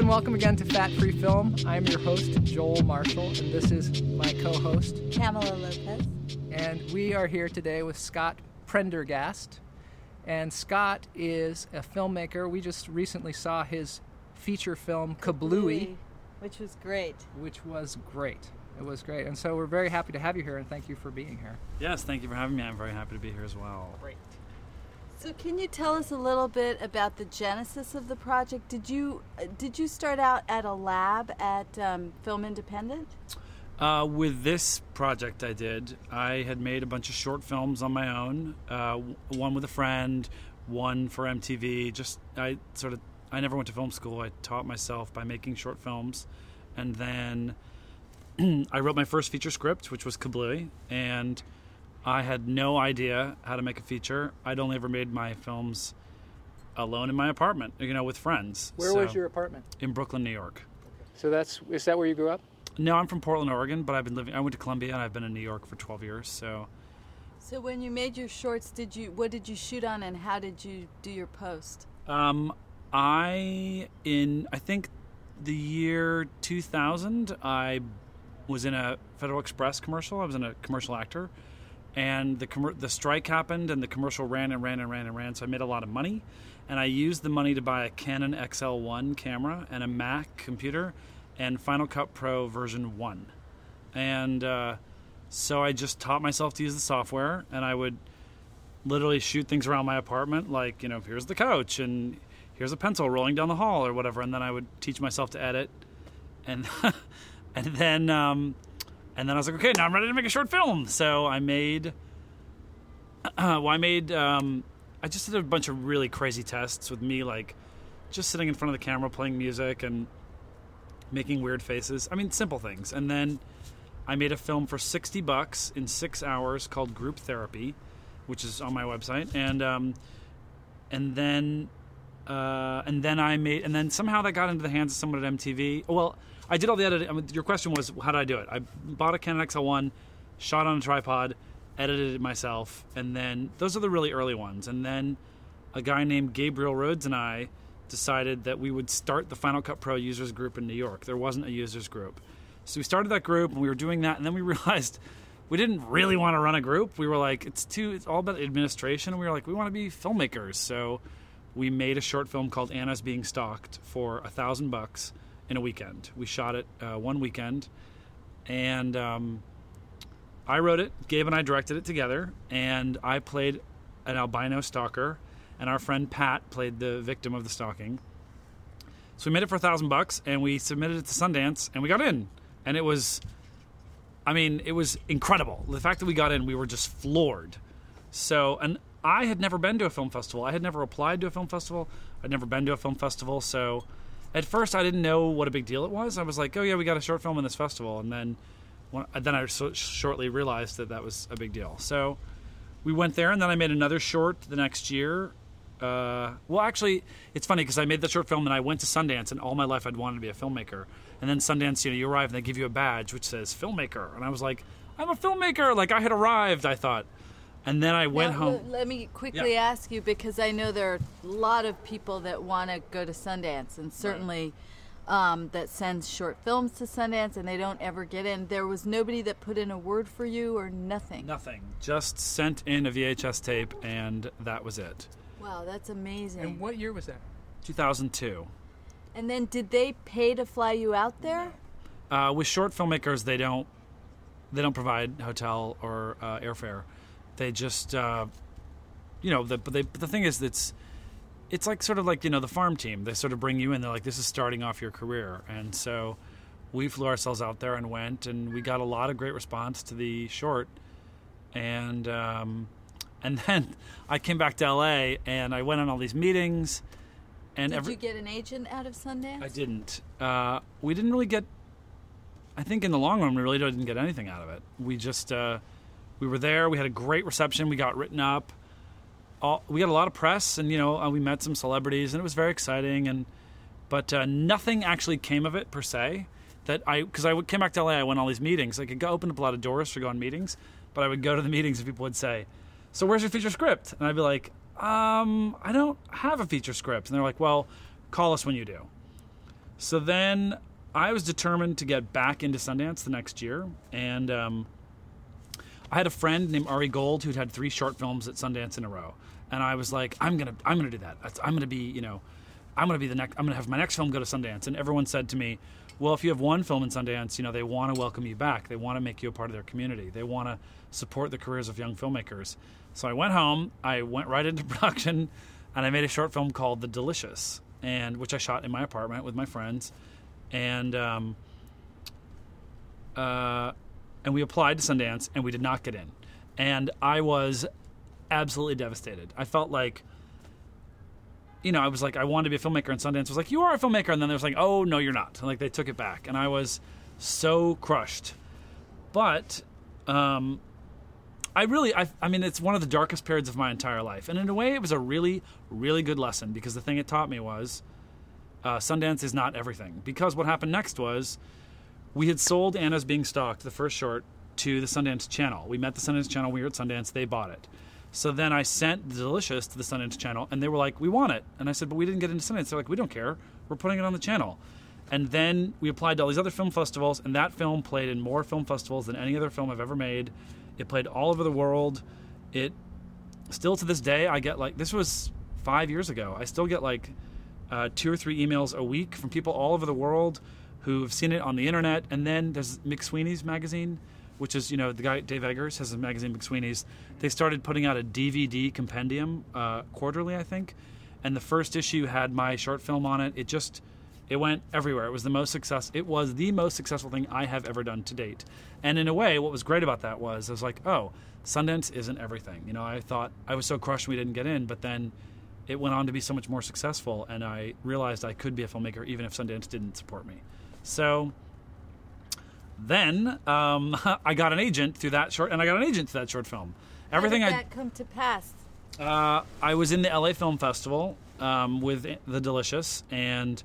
and welcome again to Fat Free Film. I'm your host, Joel Marshall, and this is my co host, Pamela Lopez. And we are here today with Scott Prendergast. And Scott is a filmmaker. We just recently saw his feature film, Kablooey, which was great. Which was great. It was great. And so we're very happy to have you here, and thank you for being here. Yes, thank you for having me. I'm very happy to be here as well. Great. So, can you tell us a little bit about the genesis of the project? Did you did you start out at a lab at um, Film Independent? Uh, with this project, I did. I had made a bunch of short films on my own. Uh, one with a friend, one for MTV. Just I sort of I never went to film school. I taught myself by making short films, and then I wrote my first feature script, which was Kablooey, and I had no idea how to make a feature. I'd only ever made my films alone in my apartment, you know, with friends. Where so, was your apartment? In Brooklyn, New York. So that's is that where you grew up? No, I'm from Portland, Oregon, but I've been living. I went to Columbia, and I've been in New York for 12 years. So. So when you made your shorts, did you what did you shoot on, and how did you do your post? Um, I in I think the year 2000, I was in a Federal Express commercial. I was in a commercial actor and the com- the strike happened and the commercial ran and ran and ran and ran so i made a lot of money. And i used the money to buy a canon xl1 camera and a mac computer and final cut pro version 1 and uh, so i just taught myself to use the software and i would literally shoot things around my apartment like you know here's the couch and here's a pencil rolling down the hall or whatever and then i would teach myself to edit. And and then um, and then I was like, okay, now I'm ready to make a short film. So I made, uh, well, I made, um, I just did a bunch of really crazy tests with me, like just sitting in front of the camera playing music and making weird faces. I mean, simple things. And then I made a film for 60 bucks in six hours called Group Therapy, which is on my website. And, um, and then, uh, and then I made, and then somehow that got into the hands of someone at MTV. Well, I did all the editing. I mean, your question was, how did I do it? I bought a Canon XL1, shot on a tripod, edited it myself, and then those are the really early ones. And then a guy named Gabriel Rhodes and I decided that we would start the Final Cut Pro users group in New York. There wasn't a users group. So we started that group and we were doing that, and then we realized we didn't really want to run a group. We were like, it's too, it's all about administration, we were like, we want to be filmmakers. So we made a short film called Anna's Being Stalked for a thousand bucks in a weekend. We shot it uh, one weekend, and um, I wrote it. Gabe and I directed it together, and I played an albino stalker, and our friend Pat played the victim of the stalking. So we made it for a thousand bucks, and we submitted it to Sundance, and we got in, and it was. I mean, it was incredible. The fact that we got in, we were just floored. So, and I had never been to a film festival. I had never applied to a film festival. I'd never been to a film festival. So, at first I didn't know what a big deal it was. I was like, oh yeah, we got a short film in this festival, and then then I so shortly realized that that was a big deal. So we went there, and then I made another short the next year. Uh, well, actually, it's funny because I made the short film and I went to Sundance, and all my life I'd wanted to be a filmmaker. And then Sundance, you know, you arrive and they give you a badge which says filmmaker, and I was like, I'm a filmmaker. Like I had arrived, I thought. And then I went now, home. Let me quickly yeah. ask you because I know there are a lot of people that want to go to Sundance, and certainly right. um, that sends short films to Sundance, and they don't ever get in. There was nobody that put in a word for you, or nothing. Nothing. Just sent in a VHS tape, and that was it. Wow, that's amazing. And what year was that? 2002. And then, did they pay to fly you out there? Uh, with short filmmakers, they don't. They don't provide hotel or uh, airfare they just uh, you know the but they but the thing is it's it's like sort of like you know the farm team they sort of bring you in they're like this is starting off your career and so we flew ourselves out there and went and we got a lot of great response to the short and um, and then I came back to LA and I went on all these meetings and did every, you get an agent out of Sundance? I didn't. Uh, we didn't really get. I think in the long run we really didn't get anything out of it. We just uh, we were there. We had a great reception. We got written up. All, we got a lot of press, and you know, uh, we met some celebrities, and it was very exciting. And but uh, nothing actually came of it per se. That I because I came back to LA, I went all these meetings. I could go open up a lot of doors for going meetings, but I would go to the meetings and people would say, "So where's your feature script?" And I'd be like, "Um, I don't have a feature script." And they're like, "Well, call us when you do." So then I was determined to get back into Sundance the next year, and um, I had a friend named Ari Gold who'd had three short films at Sundance in a row, and I was like, I'm gonna, I'm gonna do that. I'm gonna be, you know, I'm gonna be the next. I'm gonna have my next film go to Sundance. And everyone said to me, Well, if you have one film in Sundance, you know, they want to welcome you back. They want to make you a part of their community. They want to support the careers of young filmmakers. So I went home. I went right into production, and I made a short film called The Delicious, and which I shot in my apartment with my friends, and um, uh, and we applied to Sundance, and we did not get in. And I was absolutely devastated. I felt like, you know, I was like, I wanted to be a filmmaker, and Sundance was like, you are a filmmaker, and then they was like, oh no, you're not. And like they took it back, and I was so crushed. But um, I really, I, I mean, it's one of the darkest periods of my entire life, and in a way, it was a really, really good lesson because the thing it taught me was uh, Sundance is not everything. Because what happened next was we had sold Anna's Being Stalked, the first short, to the Sundance Channel. We met the Sundance Channel. We were at Sundance. They bought it. So then I sent Delicious to the Sundance Channel, and they were like, "We want it." And I said, "But we didn't get into Sundance." They're like, "We don't care. We're putting it on the channel." And then we applied to all these other film festivals, and that film played in more film festivals than any other film I've ever made. It played all over the world. It still to this day, I get like this was five years ago. I still get like uh, two or three emails a week from people all over the world who have seen it on the internet. And then there's McSweeney's magazine, which is you know the guy Dave Eggers has a magazine McSweeney's. They started putting out a DVD compendium uh, quarterly, I think, and the first issue had my short film on it. It just it went everywhere. It was the most success. It was the most successful thing I have ever done to date. And in a way, what was great about that was I was like, oh, Sundance isn't everything. You know, I thought I was so crushed we didn't get in, but then it went on to be so much more successful, and I realized I could be a filmmaker even if Sundance didn't support me. So then um, I got an agent through that short, and I got an agent through that short film. Everything How did I that come to pass? uh, I was in the LA Film Festival um, with The Delicious and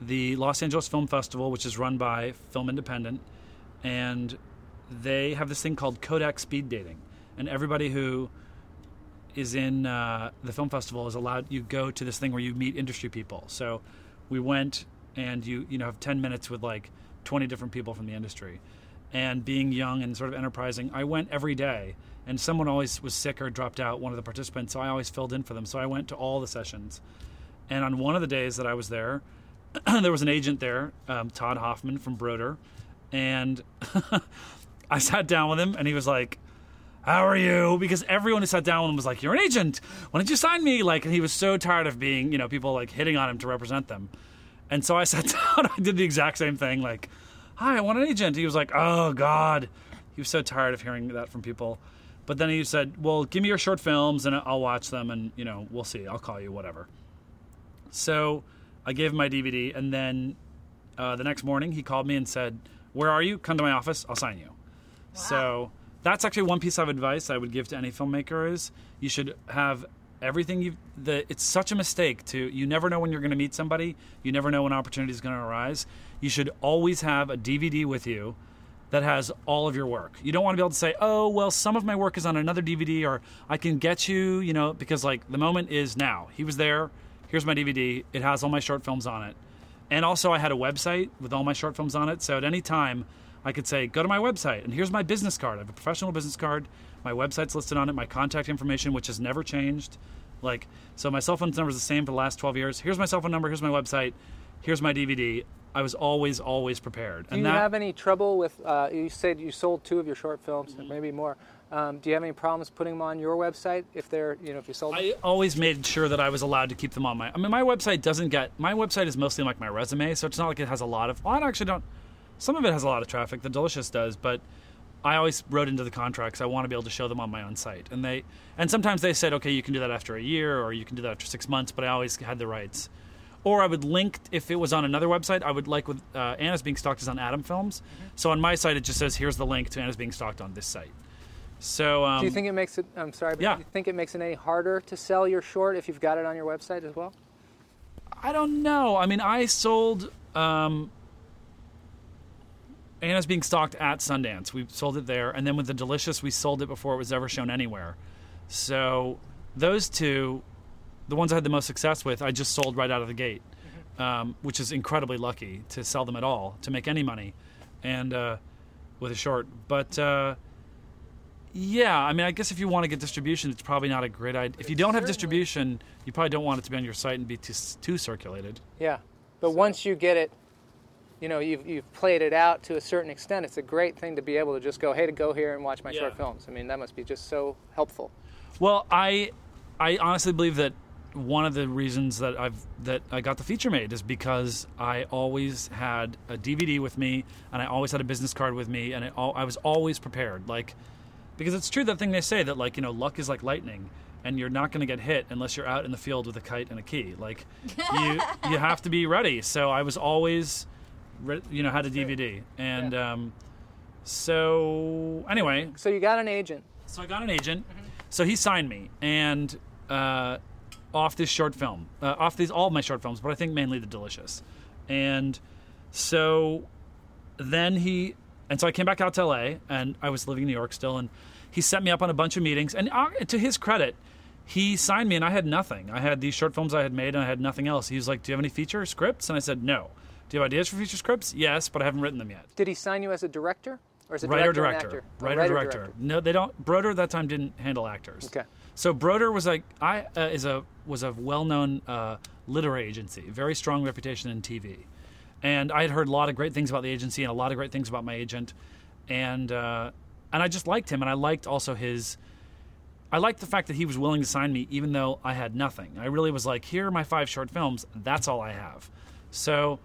the Los Angeles Film Festival, which is run by Film Independent, and they have this thing called Kodak speed dating, and everybody who is in uh, the film festival is allowed. You go to this thing where you meet industry people. So we went, and you you know have ten minutes with like twenty different people from the industry, and being young and sort of enterprising, I went every day. And someone always was sick or dropped out, one of the participants, so I always filled in for them. So I went to all the sessions. And on one of the days that I was there, there was an agent there, um, Todd Hoffman from Broder, and I sat down with him, and he was like, "How are you?" Because everyone who sat down with him was like, "You're an agent. Why don't you sign me?" Like, and he was so tired of being, you know, people like hitting on him to represent them. And so I sat down. I did the exact same thing, like, "Hi, I want an agent." He was like, "Oh God," he was so tired of hearing that from people. But then he said, "Well, give me your short films, and I'll watch them, and you know, we'll see. I'll call you, whatever." So I gave him my DVD, and then uh, the next morning he called me and said, "Where are you? Come to my office. I'll sign you." So that's actually one piece of advice I would give to any filmmaker: is you should have everything you. The it's such a mistake to you never know when you're going to meet somebody. You never know when opportunity is going to arise. You should always have a DVD with you that has all of your work. You don't want to be able to say, "Oh, well, some of my work is on another DVD," or "I can get you," you know, because like the moment is now. He was there. Here's my DVD. It has all my short films on it, and also I had a website with all my short films on it. So at any time, I could say, "Go to my website," and here's my business card. I have a professional business card. My website's listed on it. My contact information, which has never changed. Like, so my cell phone number is the same for the last 12 years. Here's my cell phone number. Here's my website. Here's my DVD. I was always, always prepared. Do you have any trouble with? Uh, you said you sold two of your short films, Mm-hmm. maybe more. Um, do you have any problems putting them on your website if they're, you know, if you sold them? I always made sure that I was allowed to keep them on my. I mean, my website doesn't get. My website is mostly like my resume, so it's not like it has a lot of. Well, I actually don't. Some of it has a lot of traffic. The Delicious does, but I always wrote into the contracts I want to be able to show them on my own site, and they and sometimes they said, okay, you can do that after a year or you can do that after six months, but I always had the rights. Or I would link if it was on another website. I would like with uh, Anna's being stalked is on Atom Films, so on my site it just says here's the link to Anna's being stalked on this site. So um, do you think it makes it? I'm sorry, but yeah. do you think it makes it any harder to sell your short if you've got it on your website as well? I don't know. I mean, I sold um, Anna's being stalked at Sundance. We sold it there, and then with the Delicious, we sold it before it was ever shown anywhere. So those two, the ones I had the most success with, I just sold right out of the gate. um, which is incredibly lucky to sell them at all to make any money, and uh, with a short. But uh, yeah, I mean, I guess if you want to get distribution, it's probably not a great idea. If you don't have distribution, you probably don't want it to be on your site and be too, too circulated. Yeah, but once you get it, you know, you've, you've played it out to a certain extent. It's a great thing to be able to just go, hey, to go here and watch my short films. I mean, that must be just so helpful. Well, I I honestly believe that one of the reasons that I've that I got the feature made is because I always had a DVD with me and I always had a business card with me and it all, I was always prepared. Like because it's true that thing they say that like you know luck is like lightning and you're not going to get hit unless you're out in the field with a kite and a key. Like you you have to be ready. So I was always you know had a DVD and um, so anyway So you got an agent. so I got an agent. So he signed me and uh, off this short film, uh, off these all of my short films, but I think mainly the Delicious. And so then he, and so I came back out to LA, and I was living in New York still, and he set me up on a bunch of meetings. And uh, to his credit, he signed me, and I had nothing. I had these short films I had made, and I had nothing else. He was like, "Do you have any feature scripts?" And I said, "No." Do you have ideas for future scripts? Yes, but I haven't written them yet Did he sign you as a director? Or as a writer director, director actor? Oh, writer director no they don't broder at that time didn't handle actors Okay. so broder was like i uh, is a was a well-known uh, literary agency very strong reputation in tv and i had heard a lot of great things about the agency and a lot of great things about my agent and uh, and i just liked him and i liked also his I liked the fact that he was willing to sign me even though I had nothing. I really was like, here are my five short films. That's all I have. So,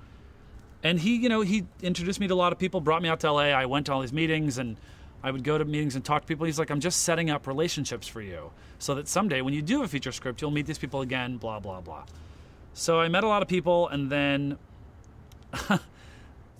and he, you know, he introduced me to a lot of people, brought me out to LA. I went to all these meetings and I would go to meetings and talk to people. He's like, I'm just setting up relationships for you so that someday when you do a feature script, you'll meet these people again, blah, blah, blah. So I met a lot of people and then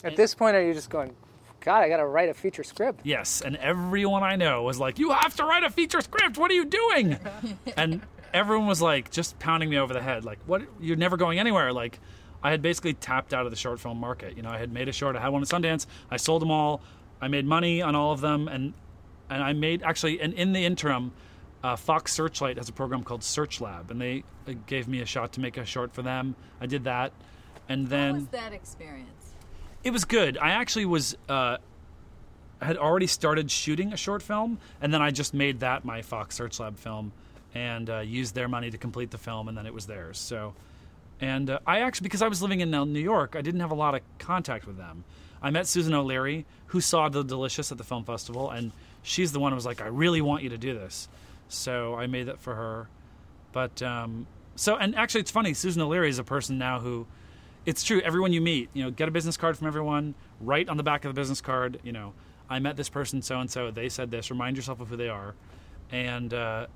At this point, are you just going, God, I got to write a feature script? Yes, and everyone I know was like, "You have to write a feature script. What are you doing?" and everyone was like, just pounding me over the head, like, "What? You're never going anywhere." Like, I had basically tapped out of the short film market. You know, I had made a short. I had one at Sundance. I sold them all. I made money on all of them, and and I made actually, and in the interim, uh, Fox Searchlight has a program called Search Lab, and they uh, gave me a shot to make a short for them. I did that, and then How was that experience? it was good. I actually was uh, had already started shooting a short film, and then I just made that my Fox Search Lab film, and uh, used their money to complete the film, and then it was theirs. So, and uh, I actually because I was living in uh, New York, I didn't have a lot of contact with them. I met Susan O'Leary, who saw The Delicious at the film festival, and she's the one who was like, "I really want you to do this." So I made that for her. But um, so, and actually, it's funny. Susan O'Leary is a person now who it's true. Everyone you meet, you know, get a business card from everyone. Write on the back of the business card, you know, I met this person, so and so. They said this. Remind yourself of who they are, and uh,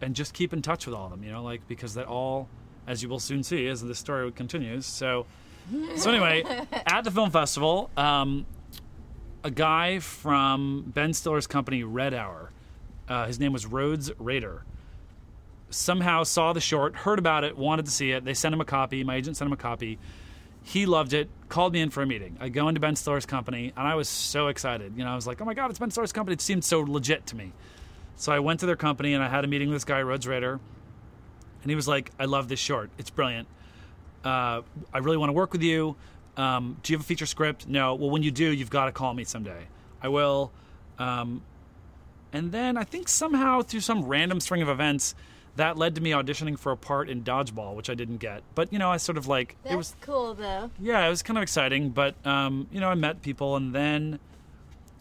and just keep in touch with all of them. You know, like because that all, as you will soon see, as the story continues. So, so anyway, at the film festival, um, a guy from Ben Stiller's company, Red Hour, uh, his name was Rhoades Rader somehow saw the short, heard about it, wanted to see it. They sent him a copy. My agent sent him a copy. He loved it, called me in for a meeting. I go into Ben Stiller's company, and I was so excited. You know, I was like, oh my God, it's Ben Stiller's company. It seemed so legit to me. So I went to their company, and I had a meeting with this guy, Rhoades Rader, and he was like, I love this short. It's brilliant. Uh, I really want to work with you. Um, do you have a feature script? No. Well, when you do, you've got to call me someday. I will. Um, and then I think somehow through some random string of events, that led to me auditioning for a part in Dodgeball, which I didn't get. But you know, I sort of like That's it was cool though. yeah, it was kind of exciting. But um, you know, I met people, and then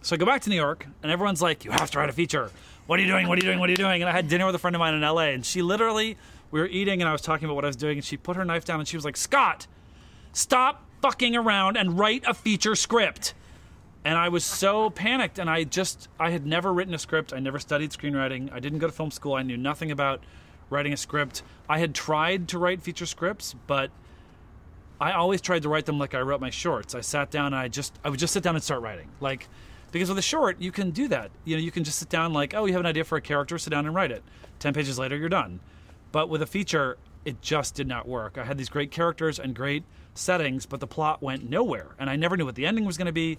so I go back to New York, and everyone's like, "You have to write a feature. What are you doing? What are you doing? What are you doing?" And I had dinner with a friend of mine in L.A., and she literally we were eating, and I was talking about what I was doing, and she put her knife down, and she was like, "Scott, stop fucking around and write a feature script." And I was so panicked, and I just I had never written a script. I never studied screenwriting. I didn't go to film school. I knew nothing about writing a script. I had tried to write feature scripts, but I always tried to write them like I wrote my shorts. I sat down and I just I would just sit down and start writing. Like because with a short, you can do that. You know, you can just sit down like, oh, you have an idea for a character, sit down and write it. 10 pages later, you're done. But with a feature, it just did not work. I had these great characters and great settings, but the plot went nowhere, and I never knew what the ending was going to be.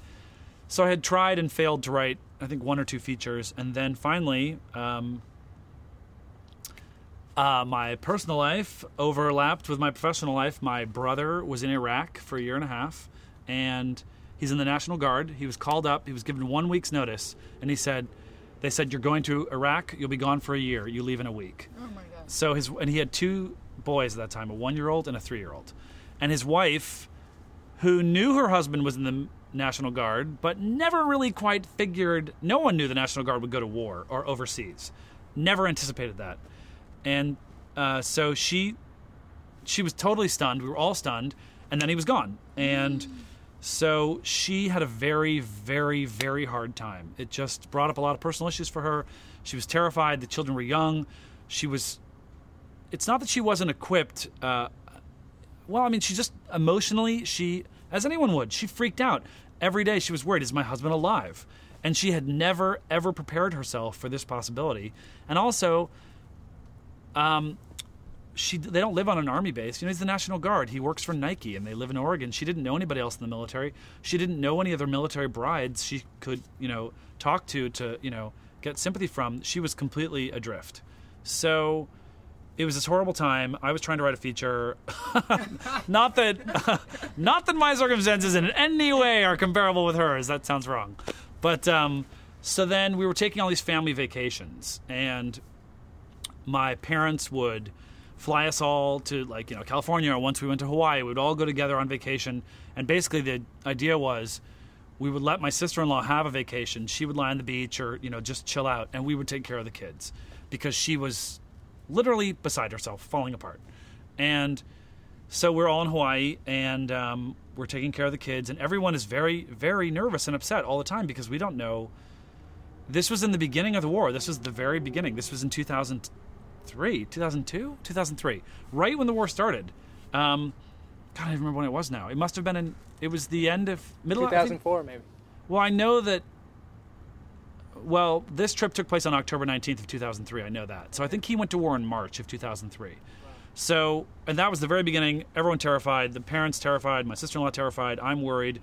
So I had tried and failed to write, I think, one or two features, and then finally, um, Uh, my personal life overlapped with my professional life. My brother was in Iraq for a year and a half, and he's in the National Guard. He was called up. He was given one week's notice, and he said, "They said you're going to Iraq. You'll be gone for a year. You leave in a week." Oh my god. So his and he had two boys at that time, a one-year-old and a three-year-old, and his wife, who knew her husband was in the National Guard, but never really quite figured. No one knew the National Guard would go to war or overseas. Never anticipated that, and uh, so she, she was totally stunned. We were all stunned, and then he was gone, and. So she had a very, very, very hard time. It just brought up a lot of personal issues for her. She was terrified. The children were young. She was. It's not that she wasn't equipped. Uh, well, I mean, she just emotionally, she, as anyone would, she freaked out. Every day she was worried is my husband alive? And she had never, ever prepared herself for this possibility. And also, um, she they don't live on an army base. You know, he's the National Guard. He works for Nike, and they live in Oregon. She didn't know anybody else in the military. She didn't know any other military brides she could, you know, talk to to you know get sympathy from. She was completely adrift. So it was this horrible time. I was trying to write a feature. not that, not that my circumstances in any way are comparable with hers. That sounds wrong. But um, so then we were taking all these family vacations, and my parents would fly us all to like you know California or once we went to Hawaii we would all go together on vacation and basically the idea was we would let my sister-in-law have a vacation she would lie on the beach or you know just chill out and we would take care of the kids because she was literally beside herself falling apart and so we're all in Hawaii and um, we're taking care of the kids and everyone is very very nervous and upset all the time because we don't know this was in the beginning of the war this was the very beginning this was in 2003, 2002, 2003, right when the war started. Um, God, I don't even remember when it was now. It must have been in. It was the end of middle. I think- 2004, maybe. well, I know that. Well, this trip took place on October 19th of 2003. I know that. So I think he went to war in March of 2003. So, and that was the very beginning. Everyone terrified. The parents terrified. My sister-in-law terrified. I'm worried.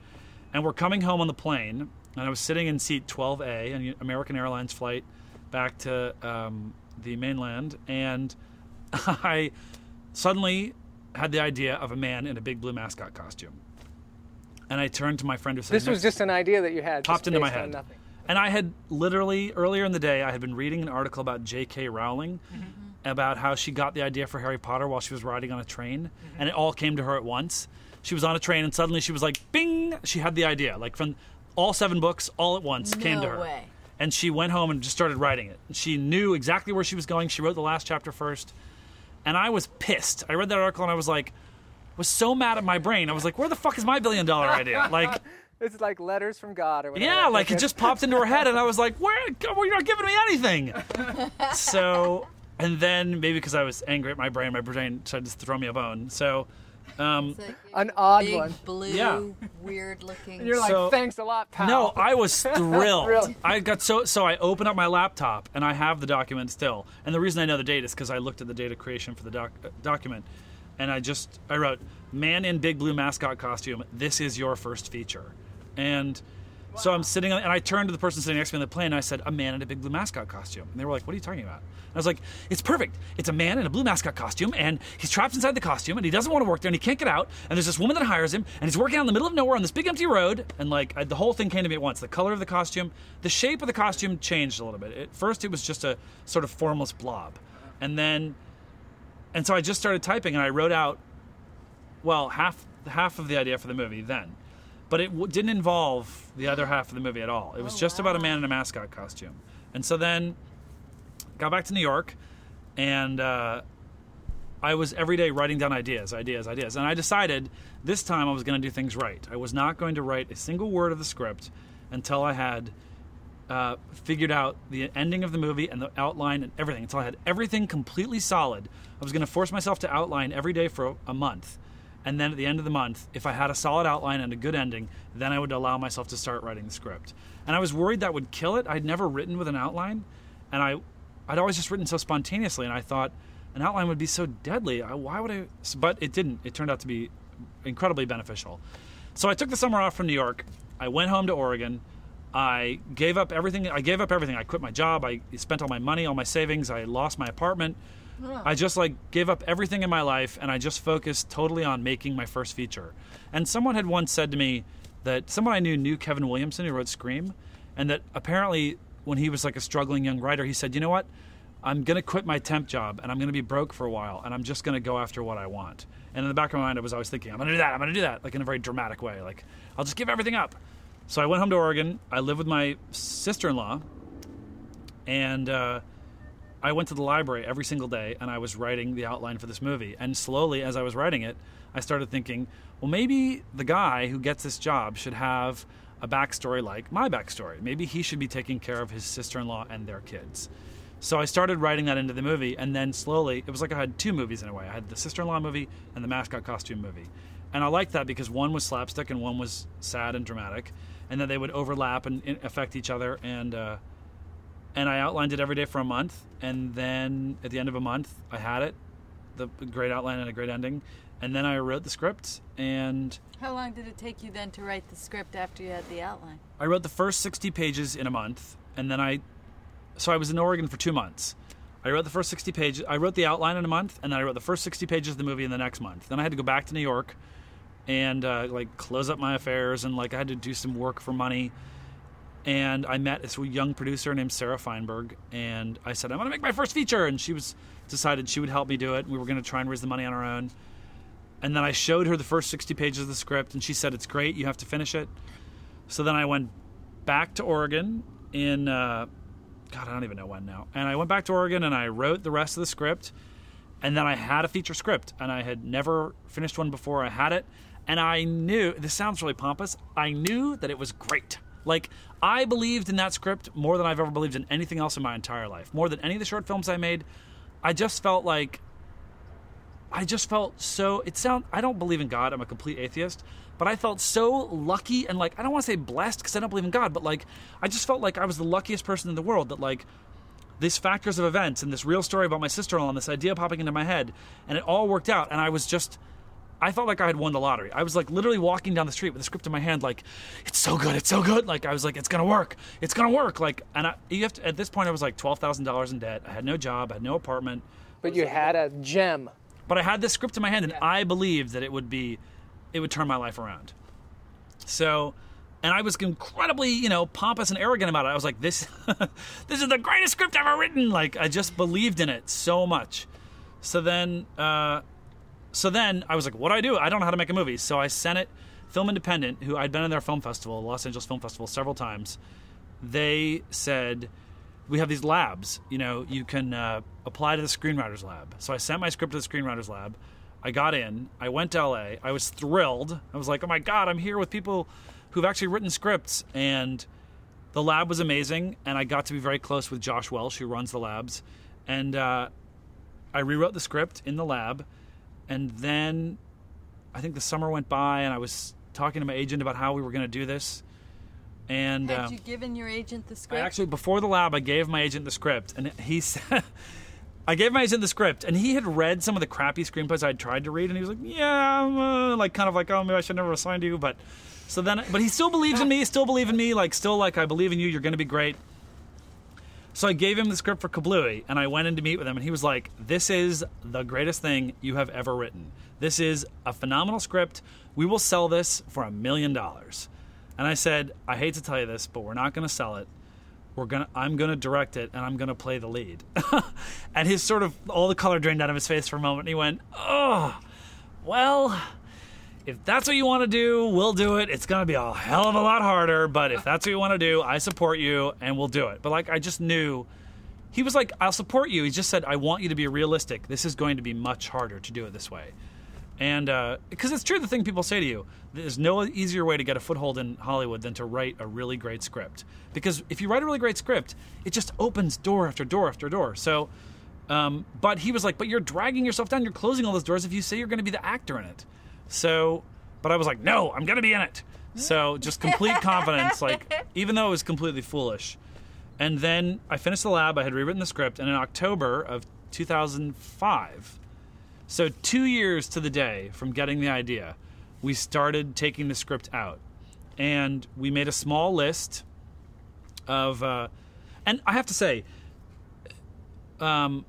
And we're coming home on the plane, and I was sitting in seat 12A, an American Airlines flight back to um, the mainland, and I suddenly had the idea of a man in a big blue mascot costume. And I turned to my friend who said, This was just an idea that you had. popped into my head. Nothing. And I had literally earlier in the day, I had been reading an article about J.K. Rowling mm-hmm. about how she got the idea for Harry Potter while she was riding on a train, mm-hmm. and it all came to her at once. She was on a train, and suddenly she was like, "Bing!" She had the idea, like from all seven books, all at once, came to her. way. And she went home and just started writing it. She knew exactly where she was going. She wrote the last chapter first, and I was pissed. I read that article and I was like, was so mad at my brain. I was like, where the fuck is my billion dollar idea? Like. It's like letters from God or whatever. Yeah, like it just popped into her head, and I was like, "Where? Well, you're not giving me anything." so, and then maybe because I was angry at my brain, my brain tried to throw me a bone. So, um, An odd big one. blue, Yeah. weird looking. And you're like, So- thanks a lot, pal. no, I was thrilled. Really? I got so so. I opened up my laptop, and I have the document still. And the reason I know the date is because I looked at the data creation for the doc, uh, document, and I just I wrote, "Man in big blue mascot costume. This is your first feature," and. So I'm sitting, on, and I turned to the person sitting next to me on the plane, and I said, "A man in a big blue mascot costume." And they were like, "What are you talking about?" And I was like, "It's perfect. It's a man in a blue mascot costume, and he's trapped inside the costume, and he doesn't want to work there, and he can't get out. And there's this woman that hires him, and he's working out in the middle of nowhere on this big empty road. And like I, the whole thing came to me at once. The color of the costume, the shape of the costume changed a little bit. At first, it was just a sort of formless blob, and then, and so I just started typing, and I wrote out, well, half half of the idea for the movie then." But it w- didn't involve the other half of the movie at all. It was Oh, just about a man in a mascot costume. And so then got back to New York and uh, I was every day writing down ideas, ideas, ideas. And I decided this time I was going to do things right. I was not going to write a single word of the script until I had uh, figured out the ending of the movie and the outline and everything. Until I had everything completely solid, I was going to force myself to outline every day for a, a month. And then at the end of the month, if I had a solid outline and a good ending, then I would allow myself to start writing the script. And I was worried that would kill it. I'd never written with an outline, and I, I'd always just written so spontaneously. And I thought an outline would be so deadly. I, why would I? But it didn't. It turned out to be incredibly beneficial. So I took the summer off from New York. I went home to Oregon. I gave up everything. I gave up everything. I quit my job. I spent all my money, all my savings. I lost my apartment. I just like gave up everything in my life and I just focused totally on making my first feature. And someone had once said to me that someone I knew knew Kevin Williamson who wrote Scream, and that apparently when he was like a struggling young writer, he said, "You know what? I'm going to quit my temp job and I'm going to be broke for a while and I'm just going to go after what I want." And in the back of my mind, I was always thinking, "I'm going to do that. I'm going to do that," like in a very dramatic way, like I'll just give everything up. So I went home to Oregon. I lived with my sister-in-law, and uh, I went to the library every single day and I was writing the outline for this movie. And slowly, as I was writing it, I started thinking, well, maybe the guy who gets this job should have a backstory like my backstory. Maybe he should be taking care of his sister in law and their kids. So I started writing that into the movie, and then slowly, it was like I had two movies in a way. I had the sister in law movie and the mascot costume movie. And I liked that because one was slapstick and one was sad and dramatic, and then they would overlap and affect each other. And uh, and I outlined it every day for a month, and then at the end of a month, I had it, the great outline and a great ending, and then I wrote the script. And how long did it take you then to write the script after you had the outline? I wrote the first sixty pages in a month, and then I, so I was in Oregon for two months. I wrote the first sixty pages. I wrote the outline in a month, and then I wrote the first sixty pages of the movie in the next month. Then I had to go back to New York, and uh, like close up my affairs, and like I had to do some work for money and I met this young producer named Sarah Feinberg, and I said, "I'm going to make my first feature," and she was decided she would help me do it. We were going to try and raise the money on our own, and then I showed her the first 60 pages of the script, and she said, "It's great. You have to finish it." So then I went back to Oregon in uh, God, I don't even know when now, and I went back to Oregon and I wrote the rest of the script, and then I had a feature script, and I had never finished one before. I had it, and I knew this sounds really pompous. I knew that it was great. Like, I believed in that script more than I've ever believed in anything else in my entire life. More than any of the short films I made. I just felt like. I just felt so. It sound. I don't believe in God. I'm a complete atheist. But I felt so lucky and like I don't want to say blessed because I don't believe in God, but like I just felt like I was the luckiest person in the world that like these factors of events and this real story about my sister-in-law and this idea popping into my head and it all worked out and I was just I felt like I had won the lottery. I was like literally walking down the street with the script in my hand, like, it's so good, it's so good. Like I was like, it's gonna work, it's gonna work. Like, and I, you have to, at this point, I was like twelve thousand dollars in debt. I had no job, I had no apartment. But you had a gem. But I had this script in my hand, and I believed that it would be, it would turn my life around. So, and I was incredibly, you know, pompous and arrogant about it. I was like, this, this is the greatest script I've ever written. Like I just believed in it so much. So then. Uh, so then I was like, what do I do? I don't know how to make a movie. So I sent it, Film Independent, who I'd been in their film festival, Los Angeles Film Festival, several times. They said, we have these labs. You know, you can uh, apply to the Screenwriters Lab. So I sent my script to the Screenwriters Lab. I got in. I went to LA. I was thrilled. I was like, oh my God, I'm here with people who've actually written scripts. And the lab was amazing. And I got to be very close with Josh Welsh, who runs the labs. And uh, I rewrote the script in the lab and then I think the summer went by, and I was talking to my agent about how we were going to do this. And had uh, you given your agent the script? I actually, before the lab, I gave my agent the script, and he said. I gave my agent the script, and he had read some of the crappy screenplays I'd tried to read, and he was like, "Yeah, uh, like kind of like, oh, maybe I should never assigned you." But so then, but he still believes in me, still believe in me, like still like I believe in you. You're going to be great. So I gave him the script for Kablooey, and I went in to meet with him, and he was like, "This is the greatest thing you have ever written. This is a phenomenal script. We will sell this for a million dollars." And I said, "I hate to tell you this, but we're not going to sell it. We're gonna. I'm going to direct it, and I'm going to play the lead." and his sort of all the color drained out of his face for a moment. And he went, "Oh, well." If that's what you want to do, we'll do it. It's going to be a hell of a lot harder, but if that's what you want to do, I support you and we'll do it. But like I just knew he was like, I'll support you. He just said, I want you to be realistic. This is going to be much harder to do it this way. And because uh, it's true, the thing people say to you, there's no easier way to get a foothold in Hollywood than to write a really great script. Because if you write a really great script, it just opens door after door after door. So, um, but he was like, but you're dragging yourself down. You're closing all those doors if you say you're going to be the actor in it. So, but I was like, no, I'm going to be in it. So just complete confidence, like even though it was completely foolish. And then I finished the lab. I had rewritten the script, and in October of 2005, so two years to the day from getting the idea, we started taking the script out, and we made a small list of. Uh, and I have to say, um,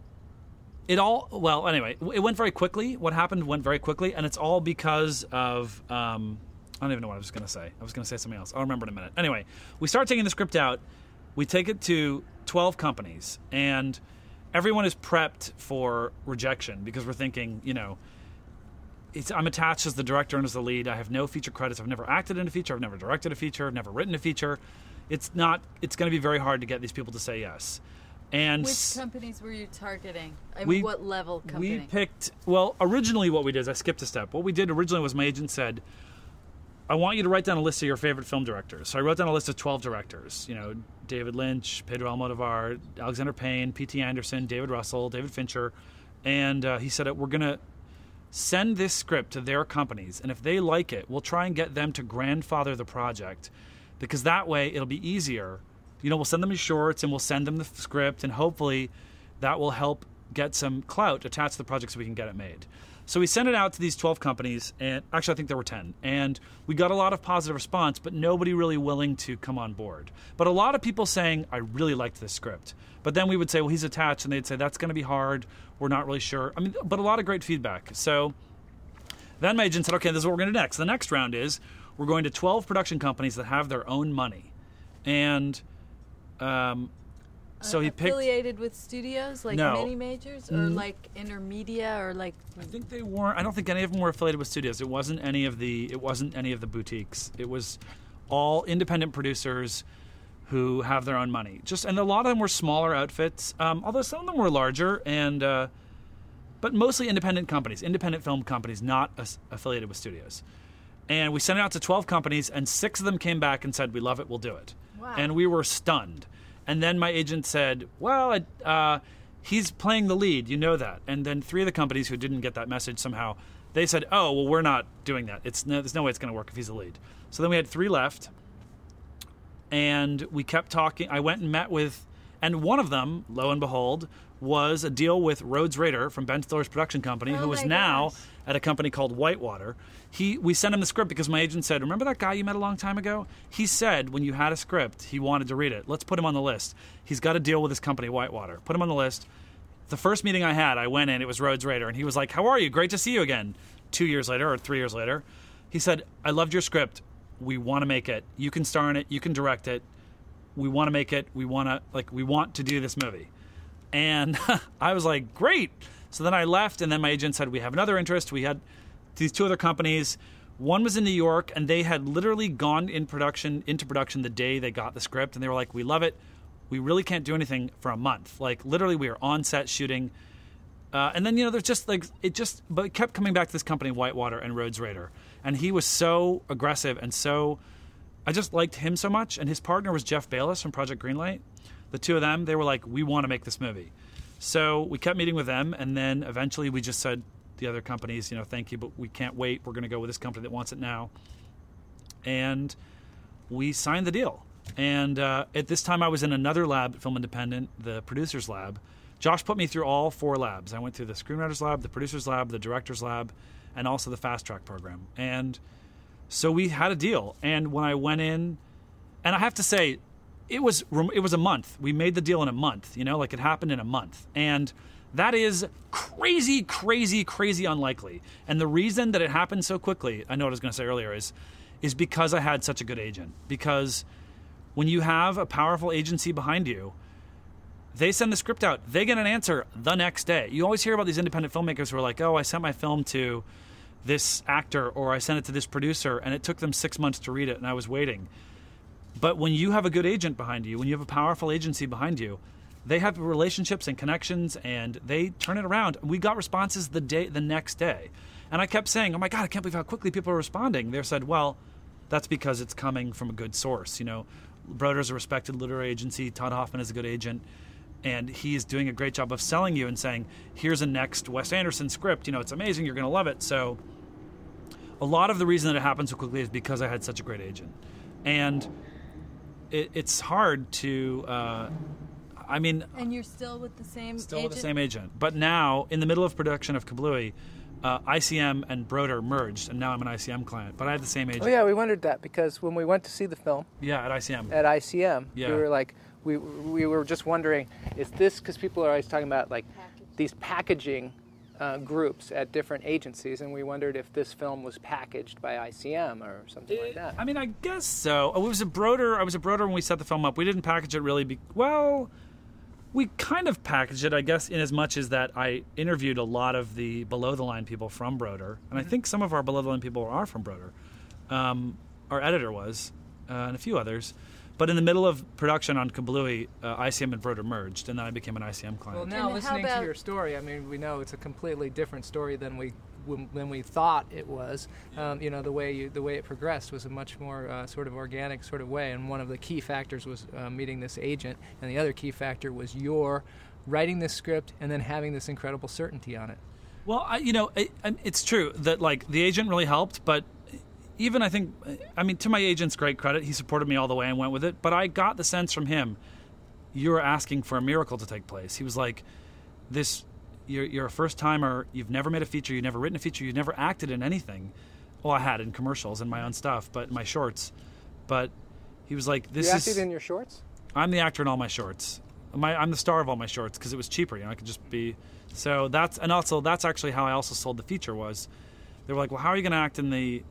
it all well anyway it went very quickly what happened went very quickly and it's all because of um, i don't even know what i was going to say i was going to say something else i'll remember in a minute anyway we start taking the script out we take it to 12 companies and everyone is prepped for rejection because we're thinking you know I'm attached as the director and as the lead. I have no feature credits. I've never acted in a feature. I've never directed a feature. I've never written a feature. It's not. It's going to be very hard to get these people to say yes. And Which companies were you targeting? I mean, We- what level company? we picked. Well, originally, what we did is I skipped a step. What we did originally was my agent said, "I want you to write down a list of your favorite film directors." So I wrote down a list of twelve directors. You know, David Lynch, Pedro Almodovar, Alexander Payne, P.T. Anderson, David Russell, David Fincher, and uh, he said, "We're gonna." Send this script to their companies, and if they like it, we'll try and get them to grandfather the project, because that way it'll be easier. You know, we'll send them the shorts and we'll send them the script, and hopefully that will help get some clout attached to the project so we can get it made. So we sent it out to these 12 companies, and actually, I think there were 10. And we got a lot of positive response, but nobody really willing to come on board. But a lot of people saying, I really liked this script. But then we would say, well, he's attached, and they'd say, that's going to be hard. We're not really sure. I mean, but a lot of great feedback. So then my agent said, okay, this is what we're going to do next. The next round is we're going to 12 production companies that have their own money. And um, so he picked. affiliated with studios like No. mini majors or like intermedia or like I think they weren't. I don't think any of them were affiliated with studios. It wasn't any of the. It wasn't any of the boutiques. It was all independent producers who have their own money. Just and a lot of them were smaller outfits. Um, although some of them were larger and. Uh, but mostly independent companies, independent film companies, not as- affiliated with studios. And we sent it out to 12 companies, and six of them came back and said, We love it, we'll do it. Wow. And we were stunned. And then my agent said, Well, uh, he's playing the lead, you know that. And then three of the companies who didn't get that message somehow, they said, Oh, well, we're not doing that. It's no, there's no way it's going to work if he's the lead. So then we had three left and we kept talking. I went and met with, and one of them, lo and behold, was a deal with Rhoades Rader from Ben Stiller's production company, Oh who is now gosh. at a company called Whitewater. He, we sent him the script because my agent said, "Remember that guy you met a long time ago? He said when you had a script, he wanted to read it. Let's put him on the list. He's got a deal with his company, Whitewater. Put him on the list." The first meeting I had, I went in. It was Rhoades Rader, and he was like, "How are you? Great to see you again." Two years later, or three years later, he said, "I loved your script. We want to make it. You can star in it. You can direct it. We want to make it. We want to like we want to do this movie." And I was like, "Great." So then I left, and then my agent said, "We have another interest. We had these two other companies. One was in New York, and they had literally gone in production into production the day they got the script, and they were like, "We love it. We really can't do anything for a month. Like literally, we are on set shooting." Uh, and then you know, there's just like it just, but it kept coming back to this company, Whitewater and Rhoades Rader, and he was so aggressive and so. I just liked him so much, and his partner was Jeff Balis from Project Greenlight. The two of them, they were like, "We want to make this movie," so we kept meeting with them, and then eventually we just said the other companies, you know, thank you, but we can't wait. We're going to go with this company that wants it now, and we signed the deal. And uh, at this time, I was in another lab at Film Independent, the producers lab. Josh put me through all four labs. I went through the screenwriters lab, the producers lab, the directors lab, and also the fast track program. And so we had a deal. And when I went in, and I have to say, it was it was a month. We made the deal in a month. You know, like it happened in a month, and that is crazy, crazy, crazy unlikely. And the reason that it happened so quickly, I know what I was going to say earlier, is is because I had such a good agent. Because when you have a powerful agency behind you, they send the script out. They get an answer the next day. You always hear about these independent filmmakers who are like, "Oh, I sent my film to this actor or I sent it to this producer and it took them 6 months to read it and I was waiting." But when you have a good agent behind you, when you have a powerful agency behind you, they have relationships and connections and they turn it around. We got responses the day the next day. And I kept saying, "Oh my god, I can't believe how quickly people are responding." They said, "Well, that's because it's coming from a good source. You know, Broder's a respected literary agency. Todd Hoffman is a good agent, and he is doing a great job of selling you and saying, "Here's a next Wes Anderson script. You know, it's amazing. You're going to love it." So, a lot of the reason that it happened so quickly is because I had such a great agent, and it, it's hard to. Uh, I mean, And you're still with the same still agent? with the same agent, but now in the middle of production of Kablooey, uh, ICM and Broder merged, and now I'm an ICM client. But I had the same agent. Oh yeah, we wondered that because when we went to see the film Yeah, at ICM. at ICM, Yeah. we were like, we we were just wondering, is this because people are always talking about like these packaging uh, groups at different agencies, and we wondered if this film was packaged by ICM or something like that. I mean, I guess so. Oh, it was a Broder. I was a Broder when we set the film up. We didn't package it really. Be, well, we kind of packaged it, I guess, in as much as that I interviewed a lot of the below the line people from Broder, and I think some of our below the line people are from Broder. Um, our editor was, uh, and a few others. But in the middle of production on Kabluey, uh, ICM and Broder merged, and then I became an ICM client. Well, now And listening about- to your story, I mean, we know it's a completely different story than we when, when we thought it was. Um, you know, the way you, the way it progressed was a much more uh, sort of organic sort of way, and one of the key factors was uh, meeting this agent, and the other key factor was your writing this script and then having this incredible certainty on it. Well, I, you know, it, it's true that like the agent really helped, but even I think, I mean, to my agent's great credit, he supported me all the way and went with it. But I got the sense from him, you're asking for a miracle to take place. He was like, this, you're, you're a first timer. You've never made a feature. You've never written a feature. You've never acted in anything. Well, I had in commercials and my own stuff, but my shorts. But he was like, this you is. acted in your shorts. I'm the actor in all my shorts. My, I'm the star of all my shorts because it was cheaper. You know, I could just be. So that's and also that's actually how I also sold the feature was. They were like, "Well, how are you going to act in the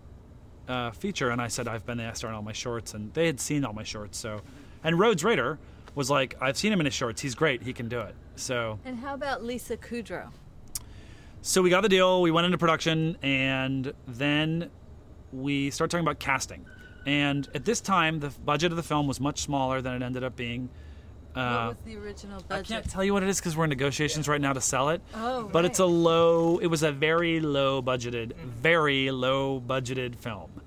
uh, feature?" And I said, "I've been the star in all my shorts," and they had seen all my shorts. So, and Rhoades Rader was like, "I've seen him in his shorts. He's great. He can do it." So, And how about Lisa Kudrow? so we got the deal. We went into production, and then we started talking about casting. And at this time, the budget of the film was much smaller than it ended up being. Uh, what was the original budget? I can't tell you what it is because we're in negotiations right now to sell it. Oh, but it's a low. It was a very low budgeted, very low budgeted film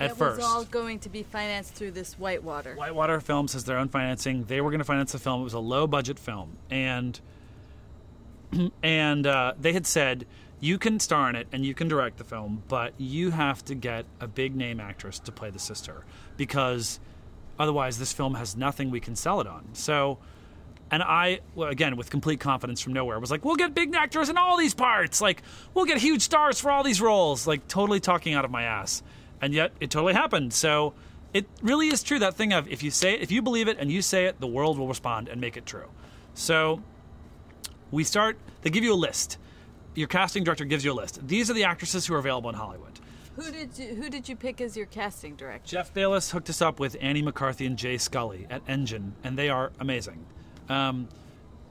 at that first. was all going to be financed through this Whitewater. Whitewater Films has their own financing. They were going to finance the film. It was a low budget film, and and uh, they had said you can star in it and you can direct the film, but you have to get a big name actress to play the sister because otherwise this film has nothing we can sell it on. So. And I, well, again, with complete confidence from nowhere, was like, "We'll get big actors in all these parts. Like, we'll get huge stars for all these roles." Like, totally talking out of my ass, and yet it totally happened. So, it really is true that thing of if you say it, if you believe it and you say it, the world will respond and make it true. So, we start. They give you a list. Your casting director gives you a list. These are the actresses who are available in Hollywood. Who did you Who did you pick as your casting director? Jeff Balis hooked us up with Annie McCarthy and Jay Scully at Engine, and they are amazing. Um,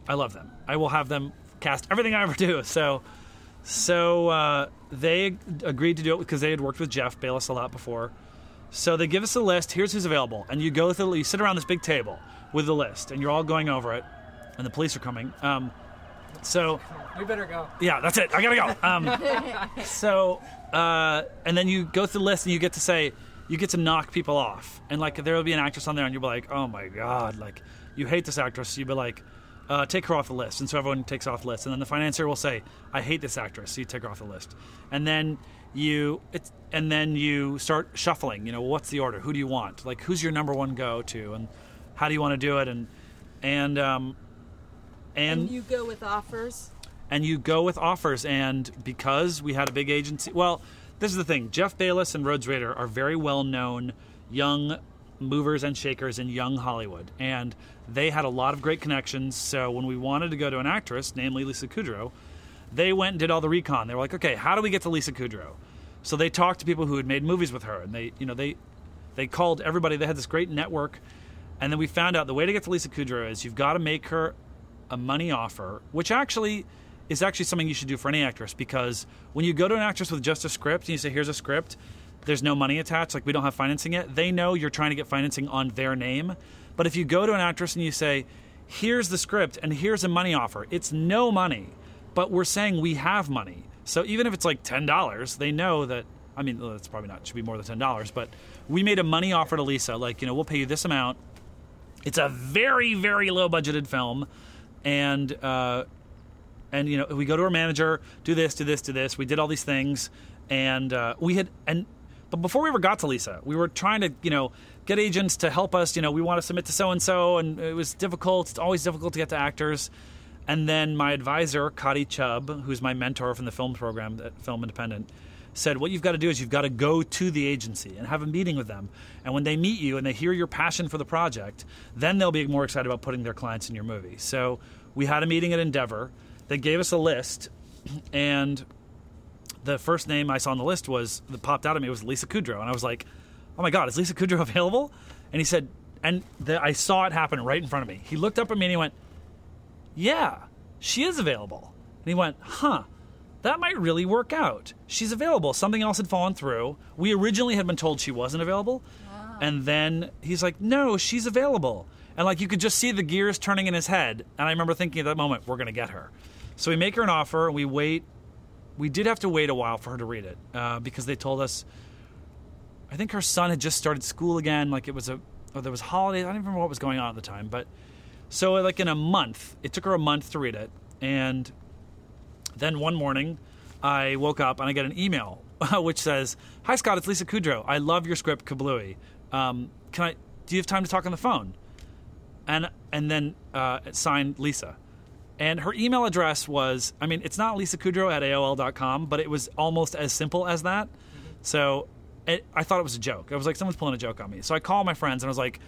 I love them. I will have them cast everything I ever do. So, so uh, they agreed to do it because they had worked with Jeff Balis a lot before. So they give us a list. Here's who's available, and you go through. You sit around this big table with the list, and you're all going over it, and the police are coming. Um, so we better go. yeah, that's it. I gotta go. Um, so, uh, and then you go through the list and you get to say, you get to knock people off. And like, there will be an actress on there and you'll be like, oh my God, like, you hate this actress. You'll be like, uh, take her off the list. And so everyone takes off the list. And then the financier will say, I hate this actress. So you take her off the list. And then you, it's, and then you start shuffling. You know, what's the order? Who do you want? Like, who's your number one go to? And how do you want to do it? And, and, um, And you go with offers. and you go with offers. And because we had a big agency, well, this is the thing: Jeff Balis and Rhoades Rader are very well known young movers and shakers in young Hollywood, and they had a lot of great connections. So when we wanted to go to an actress, namely Lisa Kudrow, they went and did all the recon. They were like, okay, how do we get to Lisa Kudrow? So they talked to people who had made movies with her, and they, you know, they they called everybody. They had this great network, and then we found out the way to get to Lisa Kudrow is you've got to make her a money offer, which actually is actually something you should do for any actress because when you go to an actress with just a script and you say, "Here's a script," there's no money attached, like we don't have financing yet. They know you're trying to get financing on their name. But if you go to an actress and you say, "Here's the script and here's a money offer," it's no money, but we're saying we have money. So even if it's like ten dollars, they know that. I mean, it's probably not. Should be more than ten dollars. But we made a money offer to Lisa, like you know, we'll pay you this amount. It's a very, very low budgeted film, and uh, and you know we go to our manager, do this, do this, do this. We did all these things, and uh, we had and but before we ever got to Lisa, we were trying to you know get agents to help us. You know, we want to submit to so and so, and it was difficult. It's always difficult to get to actors. And then my advisor, Cotty Chubb, who's my mentor from the film program at Film Independent, said what you've got to do is you've got to go to the agency and have a meeting with them. And when they meet you and they hear your passion for the project, then they'll be more excited about putting their clients in your movie. So we had a meeting at Endeavor. They gave us a list, and the first name I saw on the list was that popped out at me was Lisa Kudrow, and I was like, "Oh my God, is Lisa Kudrow available?" And he said, and the, I saw it happen right in front of me. He looked up at me and he went, "Yeah, she is available." And he went, "Huh." That might really work out. She's available. Something else had fallen through. We originally had been told she wasn't available. And then he's like, no, she's available. And like you could just see the gears turning in his head. And I remember thinking at that moment, we're going to get her. So we make her an offer and we wait. We did have to wait a while for her to read it uh, because they told us, I think her son had just started school again. Like it was a, or there was holidays. I don't even remember what was going on at the time. But so like in a month, it took her a month to read it. And then one morning, I woke up and I get an email which says, "Hi Scott, it's Lisa Kudrow. I love your script, Kabluey. Um, can I? Do you have time to talk on the phone?" And and then uh, signed Lisa. And her email address was, I mean, it's not Lisa Kudrow at AOL.com, but it was almost as simple as that. So it, I thought it was a joke. I was like, someone's pulling a joke on me. So I called my friends and I was like,